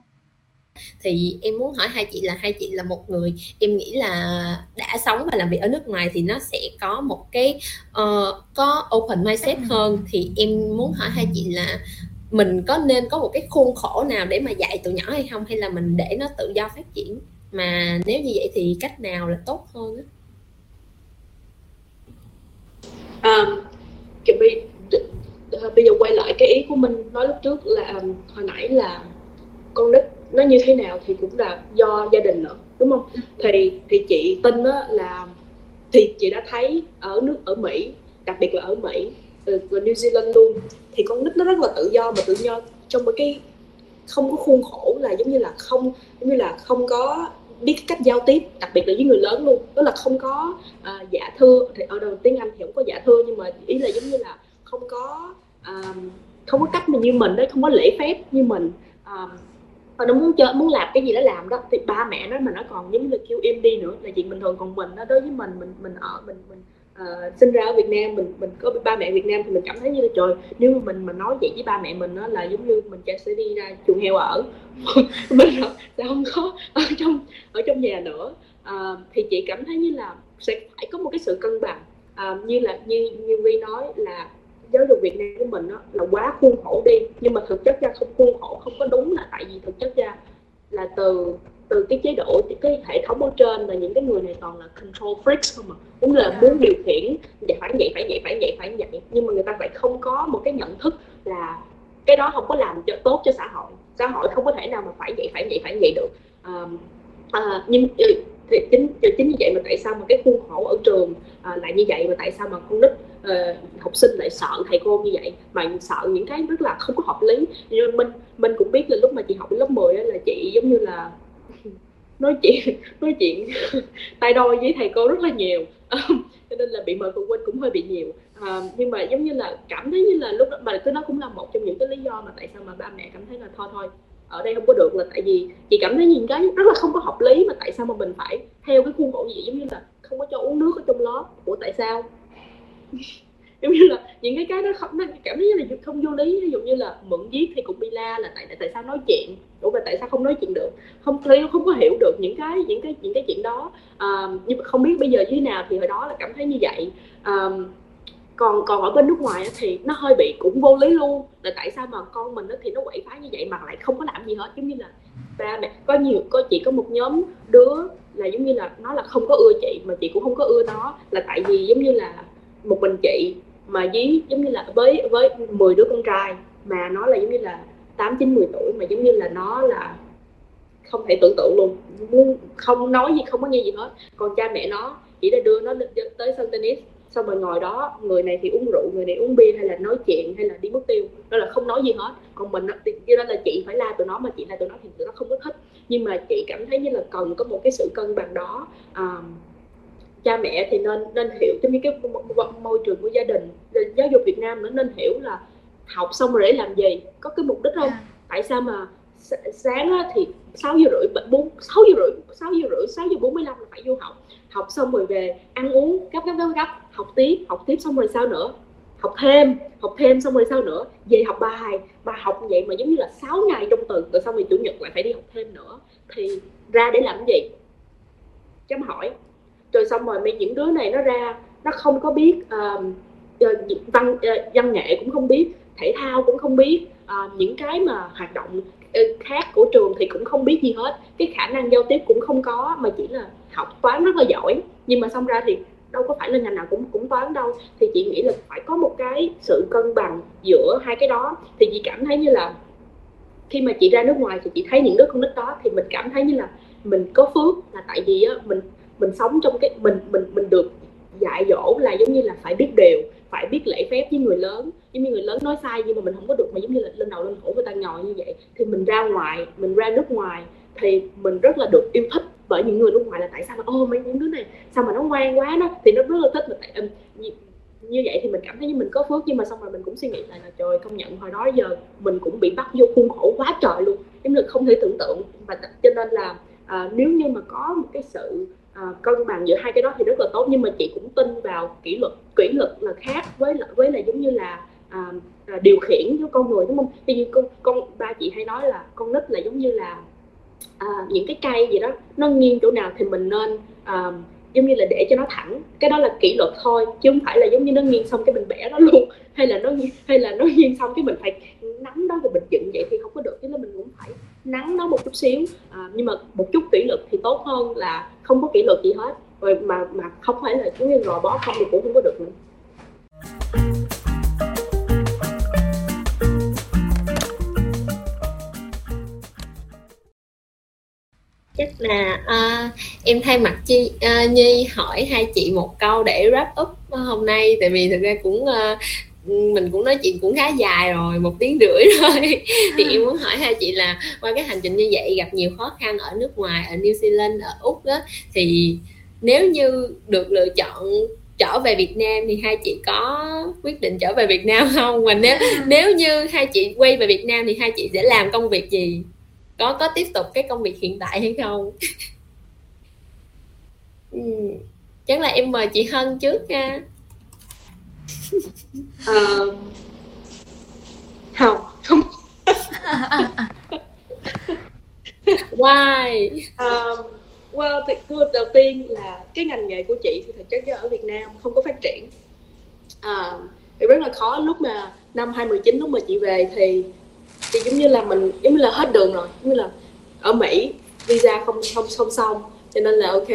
Thì em muốn hỏi hai chị là hai chị là một người em nghĩ là đã sống và làm việc ở nước ngoài thì nó sẽ có một cái uh, có open mindset hơn. Thì em muốn hỏi hai chị là mình có nên có một cái khuôn khổ nào để mà dạy tụi nhỏ hay không? Hay là mình để nó tự do phát triển? Mà nếu như vậy thì cách nào là tốt hơn á um, bây, bây giờ quay lại cái ý của mình nói lúc trước là um, hồi nãy là con nít nó như thế nào thì cũng là do gia đình nữa đúng không? Thì thì chị tin á là thì chị đã thấy ở nước ở Mỹ đặc biệt là ở Mỹ ờ, và New Zealand luôn thì con nít nó rất là tự do và tự do trong một cái không có khuôn khổ là giống như là không giống như là không có biết cách giao tiếp đặc biệt là với người lớn luôn. Đó là không có uh, giả thưa thì ở đầu tiếng anh thì không có giả thưa nhưng mà ý là giống như là không có uh, không có cách mà như mình đấy không có lễ phép như mình. Uh, và nó muốn chơi muốn làm cái gì đó làm đó. Thì ba mẹ nó mà nó còn giống như là kêu im đi nữa là chuyện bình thường. Còn mình đó đối với mình mình mình ở mình mình uh, sinh ra ở Việt Nam mình mình có ba mẹ Việt Nam thì mình cảm thấy như là trời nếu mà mình mà nói vậy với ba mẹ mình đó là giống như mình sẽ đi ra chuồng heo ở. [laughs] Mình sẽ không có ở trong ở trong nhà nữa. Uh, thì chị cảm thấy như là sẽ phải có một cái sự cân bằng. Uh, như là như như Vi nói là giáo dục Việt Nam của mình đó là quá khuôn khổ đi nhưng mà thực chất ra không khuôn khổ không có đúng là tại vì thực chất ra là từ từ cái chế độ cái hệ thống ở trên là những cái người này toàn là control freaks không mà cũng là muốn điều khiển vậy phải vậy phải vậy phải vậy phải vậy. Nhưng mà người ta phải không có một cái nhận thức là cái đó không có làm cho tốt cho xã hội. Xã hội không có thể nào mà phải vậy phải vậy phải vậy được. À, à, nhưng ừ, thì chính chính như vậy mà tại sao mà cái khuôn khổ ở trường à, lại như vậy mà tại sao mà con nít uh, học sinh lại sợ thầy cô như vậy? Mà sợ những cái rất là không có hợp lý. Như mình mình cũng biết là lúc mà chị học lớp 10 là chị giống như là nói chuyện [laughs] nói chuyện [laughs] tay đôi với thầy cô rất là nhiều. [laughs] Cho nên là bị mời phụ huynh cũng hơi bị nhiều. À, nhưng mà giống như là cảm thấy như là lúc đó mà cái đó cũng là một trong những cái lý do mà tại sao mà ba mẹ cảm thấy là thôi thôi ở đây không có được là tại vì chị cảm thấy nhìn cái rất là không có hợp lý mà tại sao mà mình phải theo cái khuôn khổ gì giống như là không có cho uống nước ở trong lớp của tại sao? Giống như là những cái cái đó không nó cảm thấy là không vô lý. Ví dụ như là mượn viết thì cũng bị la là tại tại sao nói chuyện? Ủa và tại sao không nói chuyện được? Không thấy không có hiểu được những cái những cái những cái chuyện đó. À, nhưng mà không biết bây giờ như thế nào thì hồi đó là cảm thấy như vậy. À, còn còn ở bên nước ngoài thì nó hơi bị cũng vô lý luôn. Là tại sao mà con mình thì nó quậy phá như vậy mà lại không có làm gì hết? Giống như là ba mẹ có nhiều có chỉ có một nhóm đứa là giống như là nó là không có ưa chị mà chị cũng không có ưa nó. Là tại vì giống như là một mình chị mà dí giống như là với với 10 đứa con trai mà nó là giống như là tám chín mười tuổi mà giống như là nó là không thể tưởng tượng luôn. Không nói gì không có nghe gì hết. Còn cha mẹ nó chỉ là đưa nó tới sân tennis. Xong rồi ngồi đó người này thì uống rượu người này uống bia hay là nói chuyện hay là đi mất tiêu. Đó là không nói gì hết. Còn mình thì đó là chị phải la tụi nó mà chị la tụi nó thì tụi nó không có thích. Nhưng mà chị cảm thấy như là cần có một cái sự cân bằng đó. À, cha mẹ thì nên nên hiểu. Trong những cái môi trường của gia đình giáo dục Việt Nam nó nên hiểu là học xong rồi để làm gì có cái mục đích không? À. tại sao mà sáng thì sáu giờ rưỡi bốn sáu giờ rưỡi sáu giờ rưỡi sáu giờ bốn mươi lăm là phải vô học. Học xong rồi về ăn uống gấp gấp gấp gấp học tiếp học tiếp xong rồi sao nữa? Học thêm học thêm xong rồi sao nữa? Về học bài bài học vậy mà giống như là 6 ngày trong tuần rồi xong rồi chủ nhật lại phải đi học thêm nữa. Thì ra để làm gì? Chấm hỏi rồi xong rồi mấy những đứa này nó ra nó không có biết uh, văn uh, văn nghệ cũng không biết thể thao cũng không biết uh, những cái mà hoạt động khác của trường thì cũng không biết gì hết. Cái khả năng giao tiếp cũng không có mà chỉ là học toán rất là giỏi. Nhưng mà xong ra thì đâu có phải là ngành nào cũng cũng toán đâu. Thì chị nghĩ là phải có một cái sự cân bằng giữa hai cái đó. Thì chị cảm thấy như là khi mà chị ra nước ngoài thì chị thấy những đứa con nít đó thì mình cảm thấy như là mình có phước là tại vì á, mình mình sống trong cái mình mình mình được dạy dỗ là giống như là phải biết điều phải biết lễ phép với người lớn. Giống như người lớn nói sai nhưng mà mình không có được mà giống như là lên đầu lên cổ người ta ngồi như vậy. Thì mình ra ngoài mình ra nước ngoài thì mình rất là được yêu thích bởi những người nước ngoài là tại sao mà ô mấy những đứa này sao mà nó ngoan quá nó thì nó rất là thích mà tại như, như vậy thì mình cảm thấy như mình có phước. Nhưng mà xong rồi mình cũng suy nghĩ lại là trời công nhận hồi đó giờ mình cũng bị bắt vô khuôn khổ quá trời luôn. Giống như không thể tưởng tượng. Và cho nên là à, nếu như mà có một cái sự À, cân bằng giữa hai cái đó thì rất là tốt nhưng mà chị cũng tin vào kỷ luật kỷ luật là khác với là với là giống như là à, à, điều khiển cho con người đúng không? Thì như con con ba chị hay nói là con nít là giống như là à, những cái cây gì đó nó nghiêng chỗ nào thì mình nên à, giống như là để cho nó thẳng cái đó là kỷ luật thôi chứ không phải là giống như nó nghiêng xong cái mình bẻ nó luôn [laughs] hay là nó hay là nó nghiêng xong cái mình phải nắm đó rồi mình dựng vậy thì không có được chứ là mình cũng phải nắng nó một chút xíu. À, nhưng mà một chút kỷ luật thì tốt hơn là không có kỷ luật gì hết. Rồi mà mà không phải là giống như robot bó không thì cũng không có được nữa. Chắc là uh, em thay mặt chi uh, nhi hỏi hai chị một câu để wrap up hôm nay. Tại vì thực ra cũng uh, mình cũng nói chuyện cũng khá dài rồi một tiếng rưỡi [laughs] rồi thì em muốn hỏi hai chị là qua cái hành trình như vậy gặp nhiều khó khăn ở nước ngoài ở New Zealand ở úc đó thì nếu như được lựa chọn trở về Việt Nam thì hai chị có quyết định trở về Việt Nam không? Và nếu [laughs] nếu như hai chị quay về Việt Nam thì hai chị sẽ làm công việc gì? Có có tiếp tục cái công việc hiện tại hay không? [laughs] Ừ. chắc là em mời chị Hân trước nha uh, không không? Why? Um, well thì đầu tiên là cái ngành nghề của chị thì thực chất ở Việt Nam không có phát triển. Uh, thì rất là khó lúc mà năm 2019 lúc mà chị về thì thì giống như là mình giống như là hết đường rồi giống như là ở Mỹ visa không không không xong. Cho nên là ok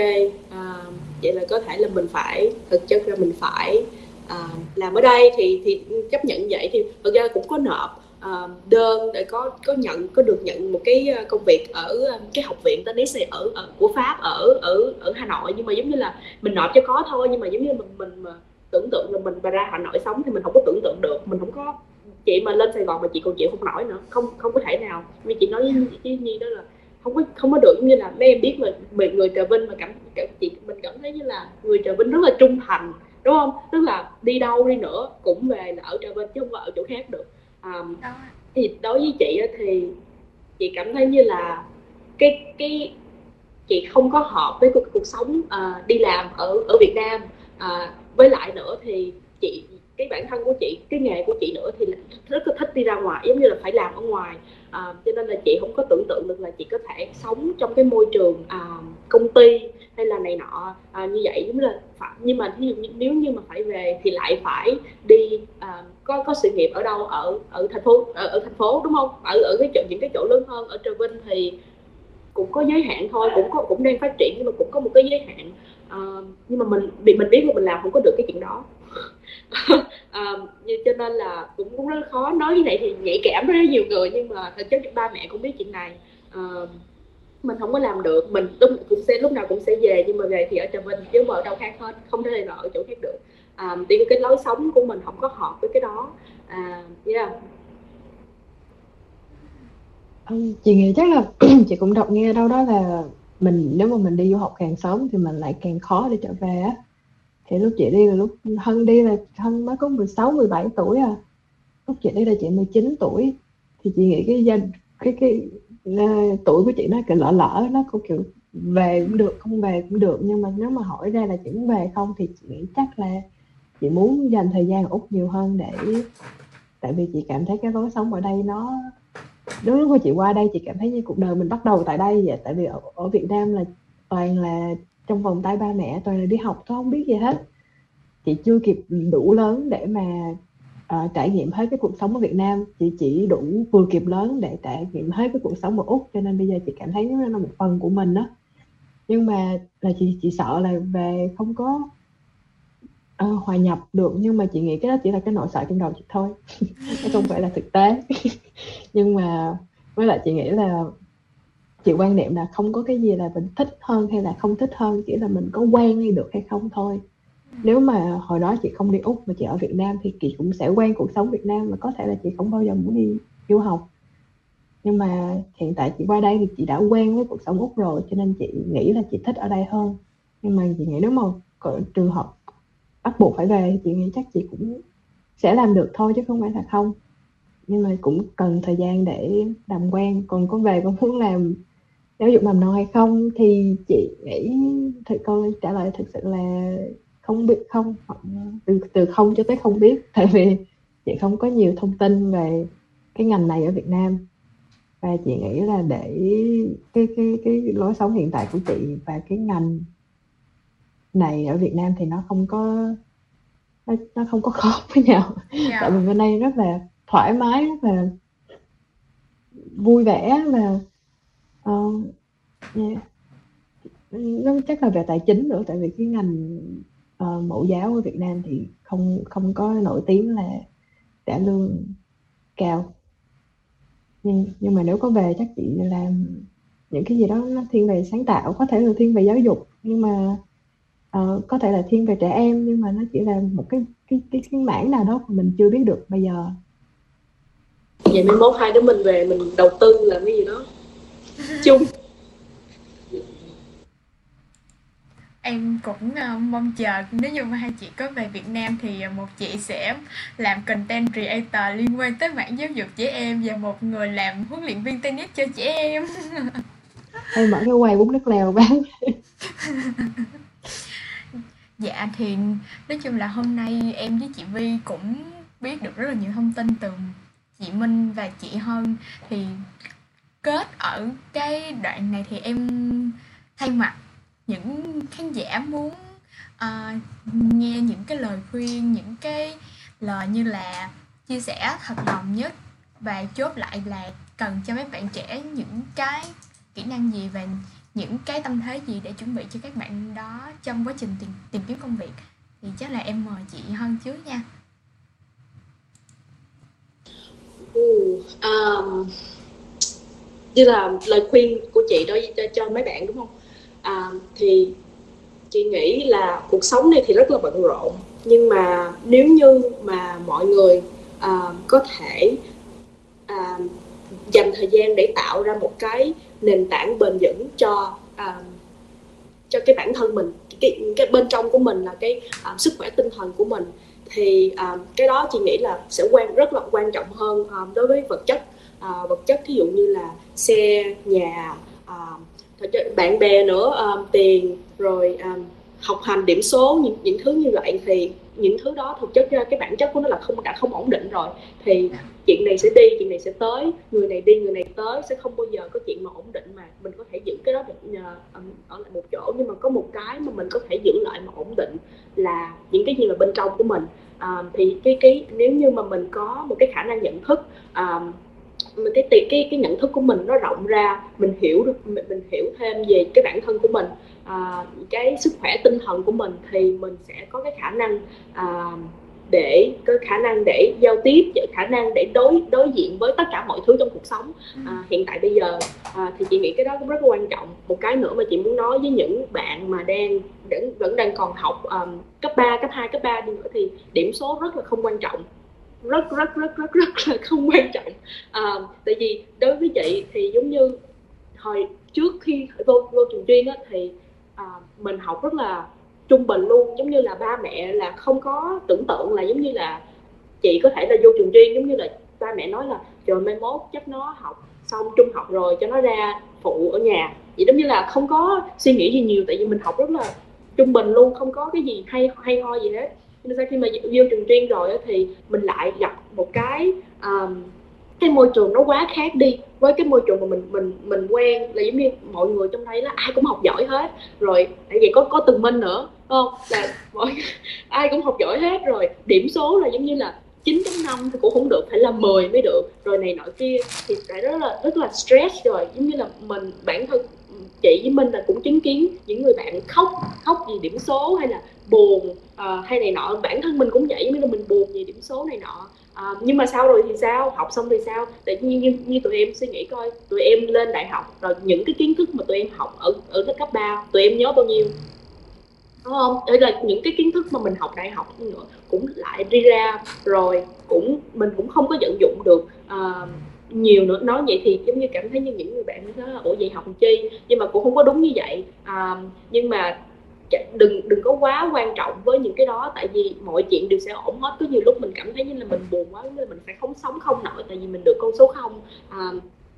à, vậy là có thể là mình phải thực chất ra mình phải à, làm ở đây thì thì chấp nhận vậy thì thực ra cũng có nộp uh, đơn để có có nhận có được nhận một cái à, công việc ở à, cái học viện tennis này ở, ở của pháp ở ở ở hà nội. Nhưng mà giống như là mình nộp cho có thôi nhưng mà giống như mình mình mà tưởng tượng là mình mà ra hà nội sống thì mình không có tưởng tượng được. Mình không có chị mà lên sài gòn mà chị còn chịu không nổi nữa. Không không có thể nào. Vì chị nói với, với nhi đó là không có không có được như là mấy em biết mà người trà vinh mà cảm, cảm chị mình cảm thấy như là người trà vinh rất là trung thành đúng không? Tức là đi đâu đi nữa cũng về là ở trà vinh chứ không có ở chỗ khác được. Um, thì đối với chị thì chị cảm thấy như là cái cái chị không có hợp với cuộc, cuộc sống uh, đi làm ở ở Việt Nam. Uh, với lại nữa thì chị cái bản thân của chị cái nghề của chị nữa thì rất là thích đi ra ngoài giống như là phải làm ở ngoài à, cho nên là chị không có tưởng tượng được là chị có thể sống trong cái môi trường à, công ty hay là này nọ. À, như vậy giống là phải, nhưng mà nếu như mà phải về thì lại phải đi à, có có sự nghiệp ở đâu? Ở ở thành phố ở, ở thành phố đúng không? Ở ở cái chỗ những cái chỗ lớn hơn ở Trà Vinh thì cũng có giới hạn thôi cũng có cũng đang phát triển nhưng mà cũng có một cái giới hạn. À, nhưng mà mình bị mình biết là mình làm không có được cái chuyện đó. [laughs] à, cho nên là cũng cũng rất khó. Nói như này thì nhạy cảm với rất nhiều người nhưng mà thực chất ba mẹ cũng biết chuyện này. À, mình không có làm được. Mình lúc cũng sẽ lúc nào cũng sẽ về nhưng mà về thì ở trà vinh chứ mà ở đâu khác hết không thể nào ở chỗ khác được. Ờ, à, thì cái lối sống của mình không có hợp với cái đó. À, yeah. Ừ, chị nghĩ chắc là [clears throat] chị cũng đọc nghe đâu đó là mình nếu mà mình đi du học càng sớm thì mình lại càng khó để trở về á thì lúc chị đi là lúc Hân đi là Hân mới có 16 17 tuổi à. Lúc chị đi là chị 19 tuổi. Thì chị nghĩ cái gia cái cái uh, tuổi của chị nó kiểu lỡ lỡ nó cũng kiểu về cũng được không về cũng được. Nhưng mà nếu mà hỏi ra là chị muốn về không thì chị nghĩ chắc là chị muốn dành thời gian ở úc nhiều hơn để tại vì chị cảm thấy cái lối sống ở đây nó đối với chị qua đây chị cảm thấy như cuộc đời mình bắt đầu tại đây vậy. Tại vì ở, ở Việt Nam là toàn là trong vòng tay ba mẹ toàn là đi học thôi không biết gì hết. Chị chưa kịp đủ lớn để mà uh, trải nghiệm hết cái cuộc sống ở Việt Nam. Chị chỉ đủ vừa kịp lớn để trải nghiệm hết cái cuộc sống ở Úc cho nên bây giờ chị cảm thấy nó là một phần của mình đó nhưng mà là chị chị sợ là về không có uh, hòa nhập được nhưng mà chị nghĩ cái đó chỉ là cái nỗi sợ trong đầu chị thôi. [laughs] Nó không phải là thực tế. [laughs] Nhưng mà với lại chị nghĩ là chị quan niệm là không có cái gì là mình thích hơn hay là không thích hơn, chỉ là mình có quen hay được hay không thôi. Nếu mà hồi đó chị không đi úc mà chị ở việt nam thì chị cũng sẽ quen cuộc sống việt nam và có thể là chị không bao giờ muốn đi du học. Nhưng mà hiện tại chị qua đây thì chị đã quen với cuộc sống úc rồi, cho nên chị nghĩ là chị thích ở đây hơn. Nhưng mà chị nghĩ nếu mà có trường hợp bắt buộc phải về thì chị nghĩ chắc chị cũng sẽ làm được thôi chứ không phải là không. Nhưng mà cũng cần thời gian để làm quen, còn có về con muốn làm giáo dục mầm non hay không thì chị nghĩ thì câu trả lời thực sự là không biết không từ từ không cho tới không biết [laughs] tại vì chị không có nhiều thông tin về cái ngành này ở Việt Nam và chị nghĩ là để cái cái cái lối sống hiện tại của chị và cái ngành này ở Việt Nam thì nó không có nó, nó không có [laughs] khó với nhau yeah. Dạ. tại vì bên đây rất là thoải mái rất là vui vẻ và uh, yeah. nó chắc là về tài chính nữa tại vì cái ngành uh, mẫu giáo ở Việt Nam thì không không có nổi tiếng là trả lương cao. Nhưng nhưng mà nếu có về chắc chị làm những cái gì đó nó thiên về sáng tạo có thể là thiên về giáo dục nhưng mà uh, có thể là thiên về trẻ em nhưng mà nó chỉ là một cái cái cái, cái mảng nào đó mà mình chưa biết được bây giờ. Vậy mai mốt hai đứa mình về mình đầu tư làm cái gì đó chung. Em cũng uh, mong chờ nếu như mà hai chị có về Việt Nam thì một chị sẽ làm content creator liên quan tới mảng giáo dục trẻ em và một người làm huấn luyện viên tennis cho trẻ em. [laughs] Em mở cái quầy bún nước lèo bán. [laughs] Dạ thì nói chung là hôm nay em với chị Vi cũng biết được rất là nhiều thông tin từ chị Minh và chị Hân. Thì kết ở cái đoạn này thì em thay mặt những khán giả muốn uh, nghe những cái lời khuyên những cái lời như là chia sẻ thật lòng nhất và chốt lại là cần cho mấy bạn trẻ những cái kỹ năng gì và những cái tâm thế gì để chuẩn bị cho các bạn đó trong quá trình tìm, tìm kiếm công việc. Thì chắc là em mời chị hơn trước nha. Ừ, um, như là lời khuyên của chị đối cho, cho mấy bạn đúng không? À, thì chị nghĩ là cuộc sống này thì rất là bận rộn nhưng mà nếu như mà mọi người à, có thể à, dành thời gian để tạo ra một cái nền tảng bền vững cho à, cho cái bản thân mình cái, cái bên trong của mình là cái à, sức khỏe tinh thần của mình thì à, cái đó chị nghĩ là sẽ quan rất là quan trọng hơn à, đối với vật chất à, vật chất ví dụ như là xe nhà à, bạn bè nữa à, tiền rồi à, học hành điểm số những những thứ như vậy thì những thứ đó thực chất ra cái bản chất của nó là không đã không ổn định rồi. Thì chuyện này sẽ đi chuyện này sẽ tới người này đi người này tới sẽ không bao giờ có chuyện mà ổn định mà mình có thể giữ cái đó được ở lại một chỗ. Nhưng mà có một cái mà mình có thể giữ lại mà ổn định là những cái gì mà bên trong của mình. À, thì cái cái nếu như mà mình có một cái khả năng nhận thức à, mình cái cái cái nhận thức của mình nó rộng ra mình hiểu được mình, mình hiểu thêm về cái bản thân của mình. À, cái sức khỏe tinh thần của mình thì mình sẽ có cái khả năng à, để có khả năng để giao tiếp khả năng để đối đối diện với tất cả mọi thứ trong cuộc sống. Ừ. à, hiện tại bây giờ à, thì chị nghĩ cái đó cũng rất là quan trọng. Một cái nữa mà chị muốn nói với những bạn mà đang vẫn vẫn đang còn học um, cấp 3, cấp 2, cấp 3 đi nữa thì điểm số rất là không quan trọng rất rất rất rất rất là không quan trọng. À, tại vì đối với chị thì giống như hồi trước khi vô vô trường chuyên á thì à, mình học rất là trung bình luôn. Giống như là ba mẹ là không có tưởng tượng là giống như là chị có thể là vô trường chuyên giống như là ba mẹ nói là trời mai mốt chắc nó học xong trung học rồi cho nó ra phụ ở nhà. Vậy giống như là không có suy nghĩ gì nhiều tại vì mình học rất là trung bình luôn không có cái gì hay hay ho gì hết sau khi mà vô trường chuyên rồi thì mình lại gặp một cái um, cái môi trường nó quá khác đi. Với cái môi trường mà mình mình mình quen là giống như mọi người trong đây là ai cũng học giỏi hết. Rồi tại vì có có từng minh nữa không? Là mọi [laughs] ai cũng học giỏi hết rồi. Điểm số là giống như là 9.5 thì cũng không được phải là 10 mới được. Rồi này nọ kia thì phải rất là rất là stress rồi. Giống như là mình bản thân chị với minh là cũng chứng kiến những người bạn khóc khóc vì điểm số hay là buồn uh, hay này nọ. Bản thân mình cũng vậy mới là mình buồn vì điểm số này nọ. Uh, nhưng mà sau rồi thì sao? Học xong thì sao? Tự nhiên như, như tụi em suy nghĩ coi tụi em lên đại học rồi những cái kiến thức mà tụi em học ở ở lớp cấp 3 tụi em nhớ bao nhiêu? Đúng không? Đây là những cái kiến thức mà mình học đại học nữa cũng lại đi ra rồi cũng mình cũng không có vận dụng được uh, nhiều nữa. Nói vậy thì giống như cảm thấy như những người bạn đó ủa vậy học chi? Nhưng mà cũng không có đúng như vậy. À, nhưng mà đừng đừng có quá quan trọng với những cái đó tại vì mọi chuyện đều sẽ ổn hết. Có nhiều lúc mình cảm thấy như là mình buồn quá nên mình phải không sống không nổi tại vì mình được con số không. À,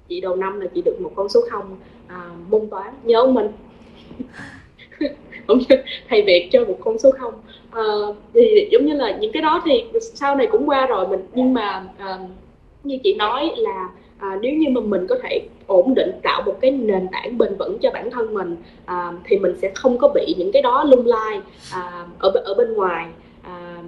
chị đầu năm là chị được một con số không. À, môn toán nhớ mình? [laughs] Không thầy việt cho một con số không. À, thì giống như là những cái đó thì sau này cũng qua rồi mình nhưng mà à, như chị nói là à, nếu như mà mình có thể ổn định tạo một cái nền tảng bền vững cho bản thân mình à, thì mình sẽ không có bị những cái đó lung lai à, ở ở bên ngoài. À,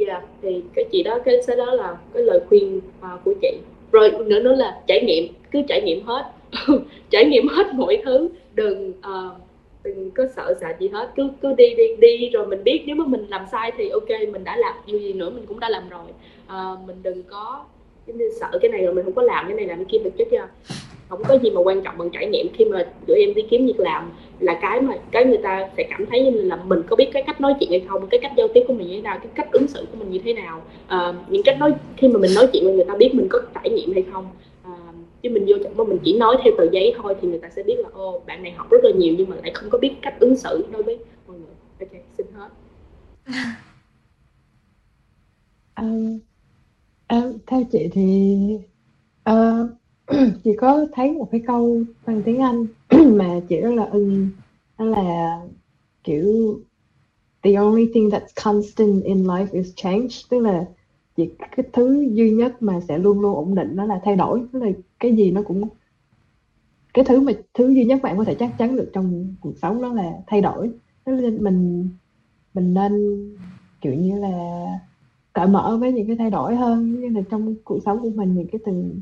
yeah, thì cái chị đó cái đó là cái lời khuyên à, của chị. Rồi nữa nữa là trải nghiệm cứ trải nghiệm hết. [laughs] Trải nghiệm hết mọi thứ đừng uh, đừng có sợ sệt gì hết cứ cứ đi đi đi rồi mình biết nếu mà mình làm sai thì ok mình đã làm dù gì nữa mình cũng đã làm rồi. À, mình đừng có giống như sợ cái này rồi mình không có làm cái này làm cái kia được chết chưa không có gì mà quan trọng bằng trải nghiệm khi mà tụi em đi kiếm việc làm. Là cái mà cái người ta sẽ cảm thấy như là mình có biết cái cách nói chuyện hay không cái cách giao tiếp của mình như thế nào cái cách ứng xử của mình như thế nào. À, những cách nói khi mà mình nói chuyện với người ta biết mình có trải nghiệm hay không. À, chứ mình vô mà mình chỉ nói theo tờ giấy thôi thì người ta sẽ biết là ô bạn này học rất là nhiều nhưng mà lại không có biết cách ứng xử đối với mọi người. Ok xin hết. [laughs] Um, À, theo chị thì à, [clears throat] chị có thấy một cái câu bằng tiếng Anh [clears throat] mà chị rất là ưng đó là kiểu the only thing that's constant in life is change. Tức là chỉ cái thứ duy nhất mà sẽ luôn luôn ổn định đó là thay đổi. Tức là cái gì nó cũng cái thứ mà thứ duy nhất bạn có thể chắc chắn được trong cuộc sống đó là thay đổi. Nên mình mình nên kiểu như là cởi mở với những cái thay đổi hơn như là trong cuộc sống của mình những cái từ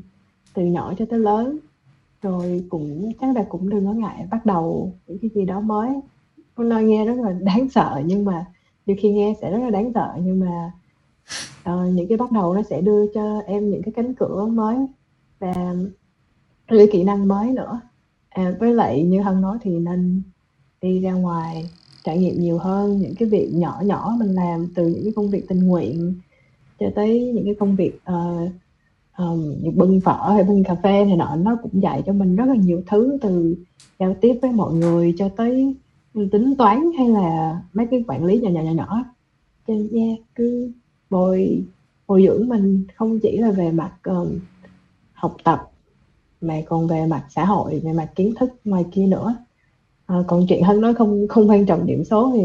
từ nhỏ cho tới lớn. Rồi cũng chắc là cũng đừng có ngại bắt đầu những cái gì đó mới. Con nói nghe rất là đáng sợ nhưng mà nhiều khi nghe sẽ rất là đáng sợ nhưng mà uh, những cái bắt đầu nó sẽ đưa cho em những cái cánh cửa mới và những kỹ năng mới nữa. À, với lại như hân nói thì nên đi ra ngoài trải nghiệm nhiều hơn những cái việc nhỏ nhỏ mình làm từ những cái công việc tình nguyện cho tới những cái công việc uh, um, bưng phở hay bưng cà phê này nọ nó cũng dạy cho mình rất là nhiều thứ từ giao tiếp với mọi người cho tới tính toán hay là mấy cái quản lý nhỏ nhỏ nhỏ nhỏ. Cho nên yeah, cứ bồi bồi dưỡng mình không chỉ là về mặt um, học tập mà còn về mặt xã hội về mặt kiến thức ngoài kia nữa à, còn chuyện hơn nói không không quan trọng điểm số thì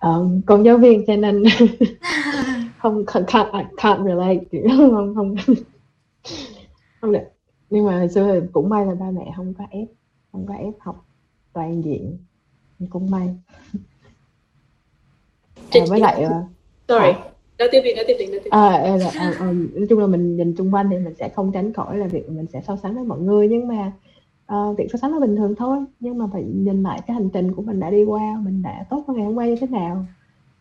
um, còn giáo viên cho nên [laughs] không can't, can't relate không không không được. Nhưng mà hồi xưa thì cũng may là ba mẹ không có ép không có ép học toàn diện cũng may. À, với lại uh, sorry. nói tiếp đi nói tiếp đi nói tiếp à, à, à, à, nói chung là mình nhìn xung quanh thì mình sẽ không tránh khỏi là việc mình sẽ so sánh với mọi người nhưng mà Ờ, việc so sánh nó bình thường thôi nhưng mà phải nhìn lại cái hành trình của mình đã đi qua mình đã tốt hơn ngày hôm qua như thế nào.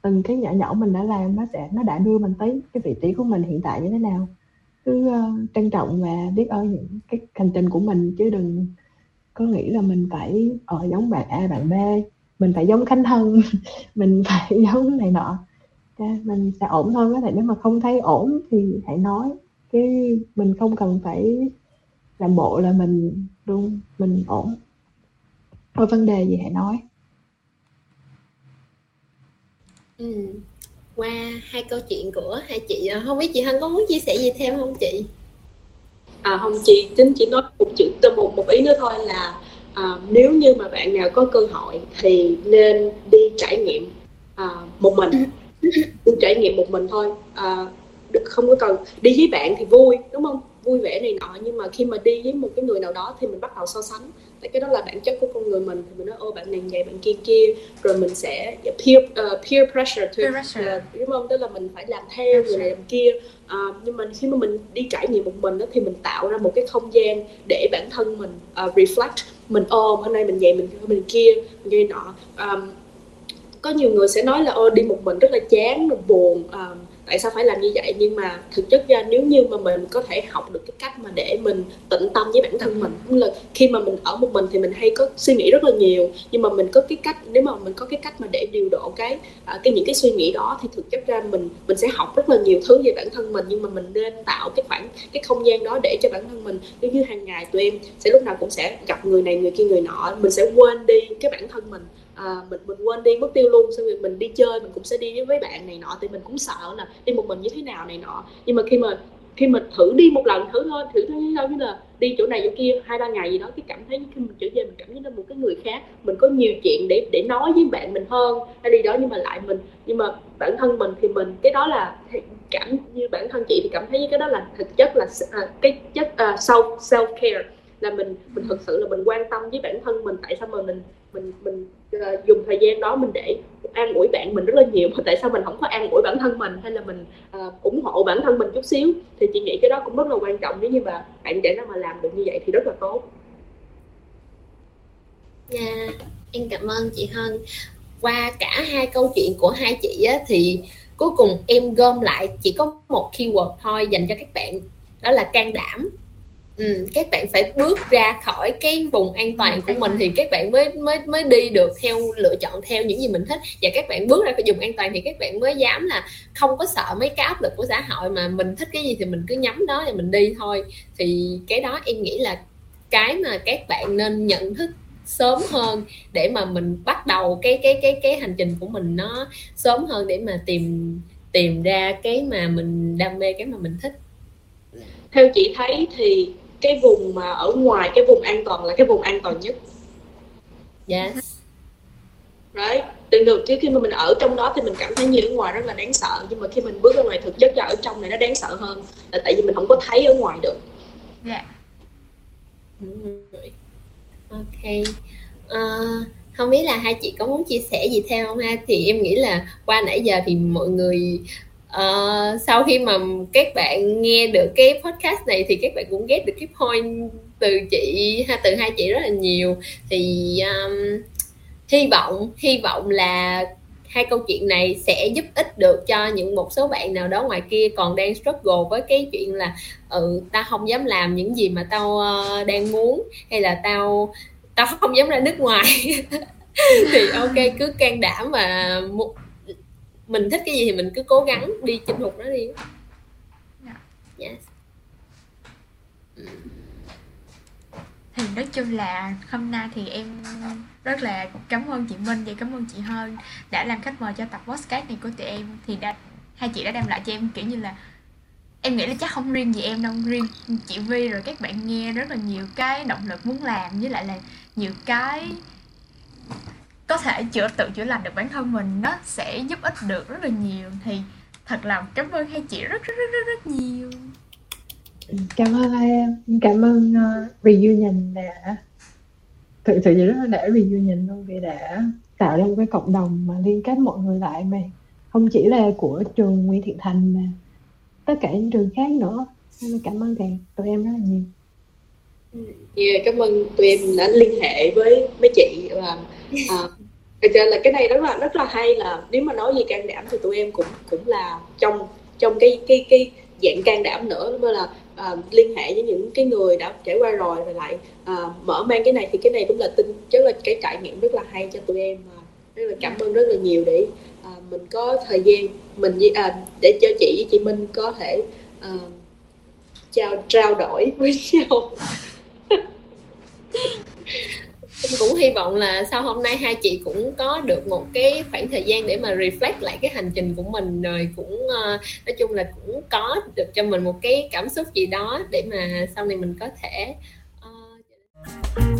Từng cái nhỏ nhỏ mình đã làm nó sẽ nó đã đưa mình tới cái vị trí của mình hiện tại như thế nào. Cứ uh, trân trọng và biết ơn những cái hành trình của mình chứ đừng có nghĩ là mình phải ở giống bạn A bạn B mình phải giống Khánh Thân [laughs] mình phải giống này nọ. Mình sẽ ổn thôi có thể nếu mà không thấy ổn thì hãy nói cái mình không cần phải làm bộ là mình luôn mình ổn. Có vấn đề gì hãy nói. Ừ. qua hai câu chuyện của hai chị à, không biết chị Hân có muốn chia sẻ gì thêm không chị? À không chị chính chỉ nói một chữ một một ý nữa thôi là à, nếu như mà bạn nào có cơ hội thì nên đi trải nghiệm à, một mình. [laughs] Đi trải nghiệm một mình thôi à, không có cần đi với bạn thì vui đúng không vui vẻ này nọ nhưng mà khi mà đi với một cái người nào đó thì mình bắt đầu so sánh. Tại cái đó là bản chất của con người mình thì mình nói ô bạn này vậy bạn kia kia. Rồi mình sẽ peer uh, peer pressure, peer pressure. Uh, đúng không? Tức là mình phải làm theo người này làm kia. Uh, nhưng mà khi mà mình đi trải nghiệm một mình đó thì mình tạo ra một cái không gian để bản thân mình uh, reflect. Mình ôm hôm nay mình vậy mình mình kia mình kia nọ. Um, có nhiều người sẽ nói là ô đi một mình rất là chán buồn um, tại sao phải làm như vậy? Nhưng mà thực chất ra nếu như mà mình có thể học được cái cách mà để mình tĩnh tâm với bản thân mình là khi mà mình ở một mình thì mình hay có suy nghĩ rất là nhiều. Nhưng mà mình có cái cách, nếu mà mình có cái cách mà để điều độ cái à, cái những cái suy nghĩ đó thì thực chất ra mình mình sẽ học rất là nhiều thứ về bản thân mình. Nhưng mà mình nên tạo cái khoảng, cái không gian đó để cho bản thân mình. Nếu như hàng ngày tụi em sẽ lúc nào cũng sẽ gặp người này, người kia, người nọ, mình sẽ quên đi cái bản thân mình à, mình mình quên đi mất tiêu luôn sau việc mình đi chơi mình cũng sẽ đi với bạn này nọ thì mình cũng sợ là đi một mình như thế nào này nọ. Nhưng mà khi mà khi mình thử đi một lần thử thôi thử thôi đâu như là đi chỗ này chỗ kia hai ba ngày gì đó cái cảm thấy khi mình trở về mình cảm thấy là một cái người khác. Mình có nhiều chuyện để để nói với bạn mình hơn hay đi đó nhưng mà lại mình nhưng mà bản thân mình thì mình cái đó là cảm như bản thân chị thì cảm thấy cái đó là thực chất là à, cái chất à, uh, self self care là mình mình thực sự là mình quan tâm với bản thân mình tại sao mà mình mình mình uh, dùng thời gian đó mình để an ủi bạn mình rất là nhiều. Mà [laughs] tại sao mình không có an ủi bản thân mình hay là mình uh, ủng hộ bản thân mình chút xíu? Thì chị nghĩ cái đó cũng rất là quan trọng. Nếu như mà bạn trẻ nào mà làm được như vậy thì rất là tốt. Dạ, yeah, em cảm ơn chị Hân. Qua cả hai câu chuyện của hai chị á, thì cuối cùng em gom lại chỉ có một keyword thôi dành cho các bạn đó là can đảm. Ừ, các bạn phải bước ra khỏi cái vùng an toàn của mình thì các bạn mới mới mới đi được theo lựa chọn theo những gì mình thích. Và các bạn bước ra khỏi vùng an toàn thì các bạn mới dám là không có sợ mấy cái áp lực của xã hội mà mình thích cái gì thì mình cứ nhắm đó thì mình đi thôi. Thì cái đó em nghĩ là cái mà các bạn nên nhận thức sớm hơn để mà mình bắt đầu cái cái cái cái hành trình của mình nó sớm hơn để mà tìm tìm ra cái mà mình đam mê cái mà mình thích. Theo chị thấy thì cái vùng mà ở ngoài cái vùng an toàn là cái vùng an toàn nhất. Yes. Right? Tự được chứ khi mà mình ở trong đó thì mình cảm thấy như ở ngoài rất là đáng sợ. Nhưng mà khi mình bước ra ngoài thực chất là ở trong này nó đáng sợ hơn là tại vì mình không có thấy ở ngoài được. Yeah. ok. Uh, không biết là hai chị có muốn chia sẻ gì theo không ha? Thì em nghĩ là qua nãy giờ thì mọi người uh, sau khi mà các bạn nghe được cái podcast này thì các bạn cũng ghét được cái point từ chị ha từ hai chị rất là nhiều. Thì um, hy vọng hy vọng là hai câu chuyện này sẽ giúp ích được cho những một số bạn nào đó ngoài kia còn đang struggle với cái chuyện là ừ tao không dám làm những gì mà tao uh, đang muốn hay là tao tao không dám ra nước ngoài. [laughs] Thì ok cứ can đảm mà mình thích cái gì thì mình cứ cố gắng đi chinh phục nó đi. Dạ. yes. Thì nói chung là hôm nay thì em rất là cảm ơn chị Minh và cảm ơn chị Hơn đã làm khách mời cho tập podcast này của tụi em. Thì đã hai chị đã đem lại cho em kiểu như là em nghĩ là chắc không riêng gì em đâu riêng chị Vi rồi các bạn nghe rất là nhiều cái động lực muốn làm với lại là nhiều cái có thể chữa tự chữa lành được bản thân mình nó sẽ giúp ích được rất là nhiều. Thì thật là cảm ơn hai chị rất rất rất rất, rất nhiều. Cảm ơn hai em. Cảm ơn uh, reunion đã thực sự rất là để reunion luôn vì đã tạo ra một cái cộng đồng mà liên kết mọi người lại mà. Không chỉ là của trường Nguyễn Thiện Thành mà tất cả những trường khác nữa. Nên cảm ơn thầy tụi em rất là nhiều. Yeah, cảm ơn tụi em đã liên hệ với mấy chị và uh, cho là cái này rất là rất là hay là nếu mà nói về can đảm thì tụi em cũng cũng là trong trong cái cái cái dạng can đảm nữa. Đó là uh, liên hệ với những cái người đã trải qua rồi và lại uh, mở mang cái này thì cái này cũng là tin rất là cái trải nghiệm rất là hay cho tụi em uh, rất là cảm ơn rất là nhiều để uh, mình có thời gian mình uh, để cho chị với chị Minh có thể uh, trao trao đổi [laughs] với nhau. Em cũng hy vọng là sau hôm nay hai chị cũng có được một cái khoảng thời gian để mà reflect lại cái hành trình của mình, rồi cũng ờ, nói chung là cũng có được cho mình một cái cảm xúc gì đó để mà sau này mình có thể uh...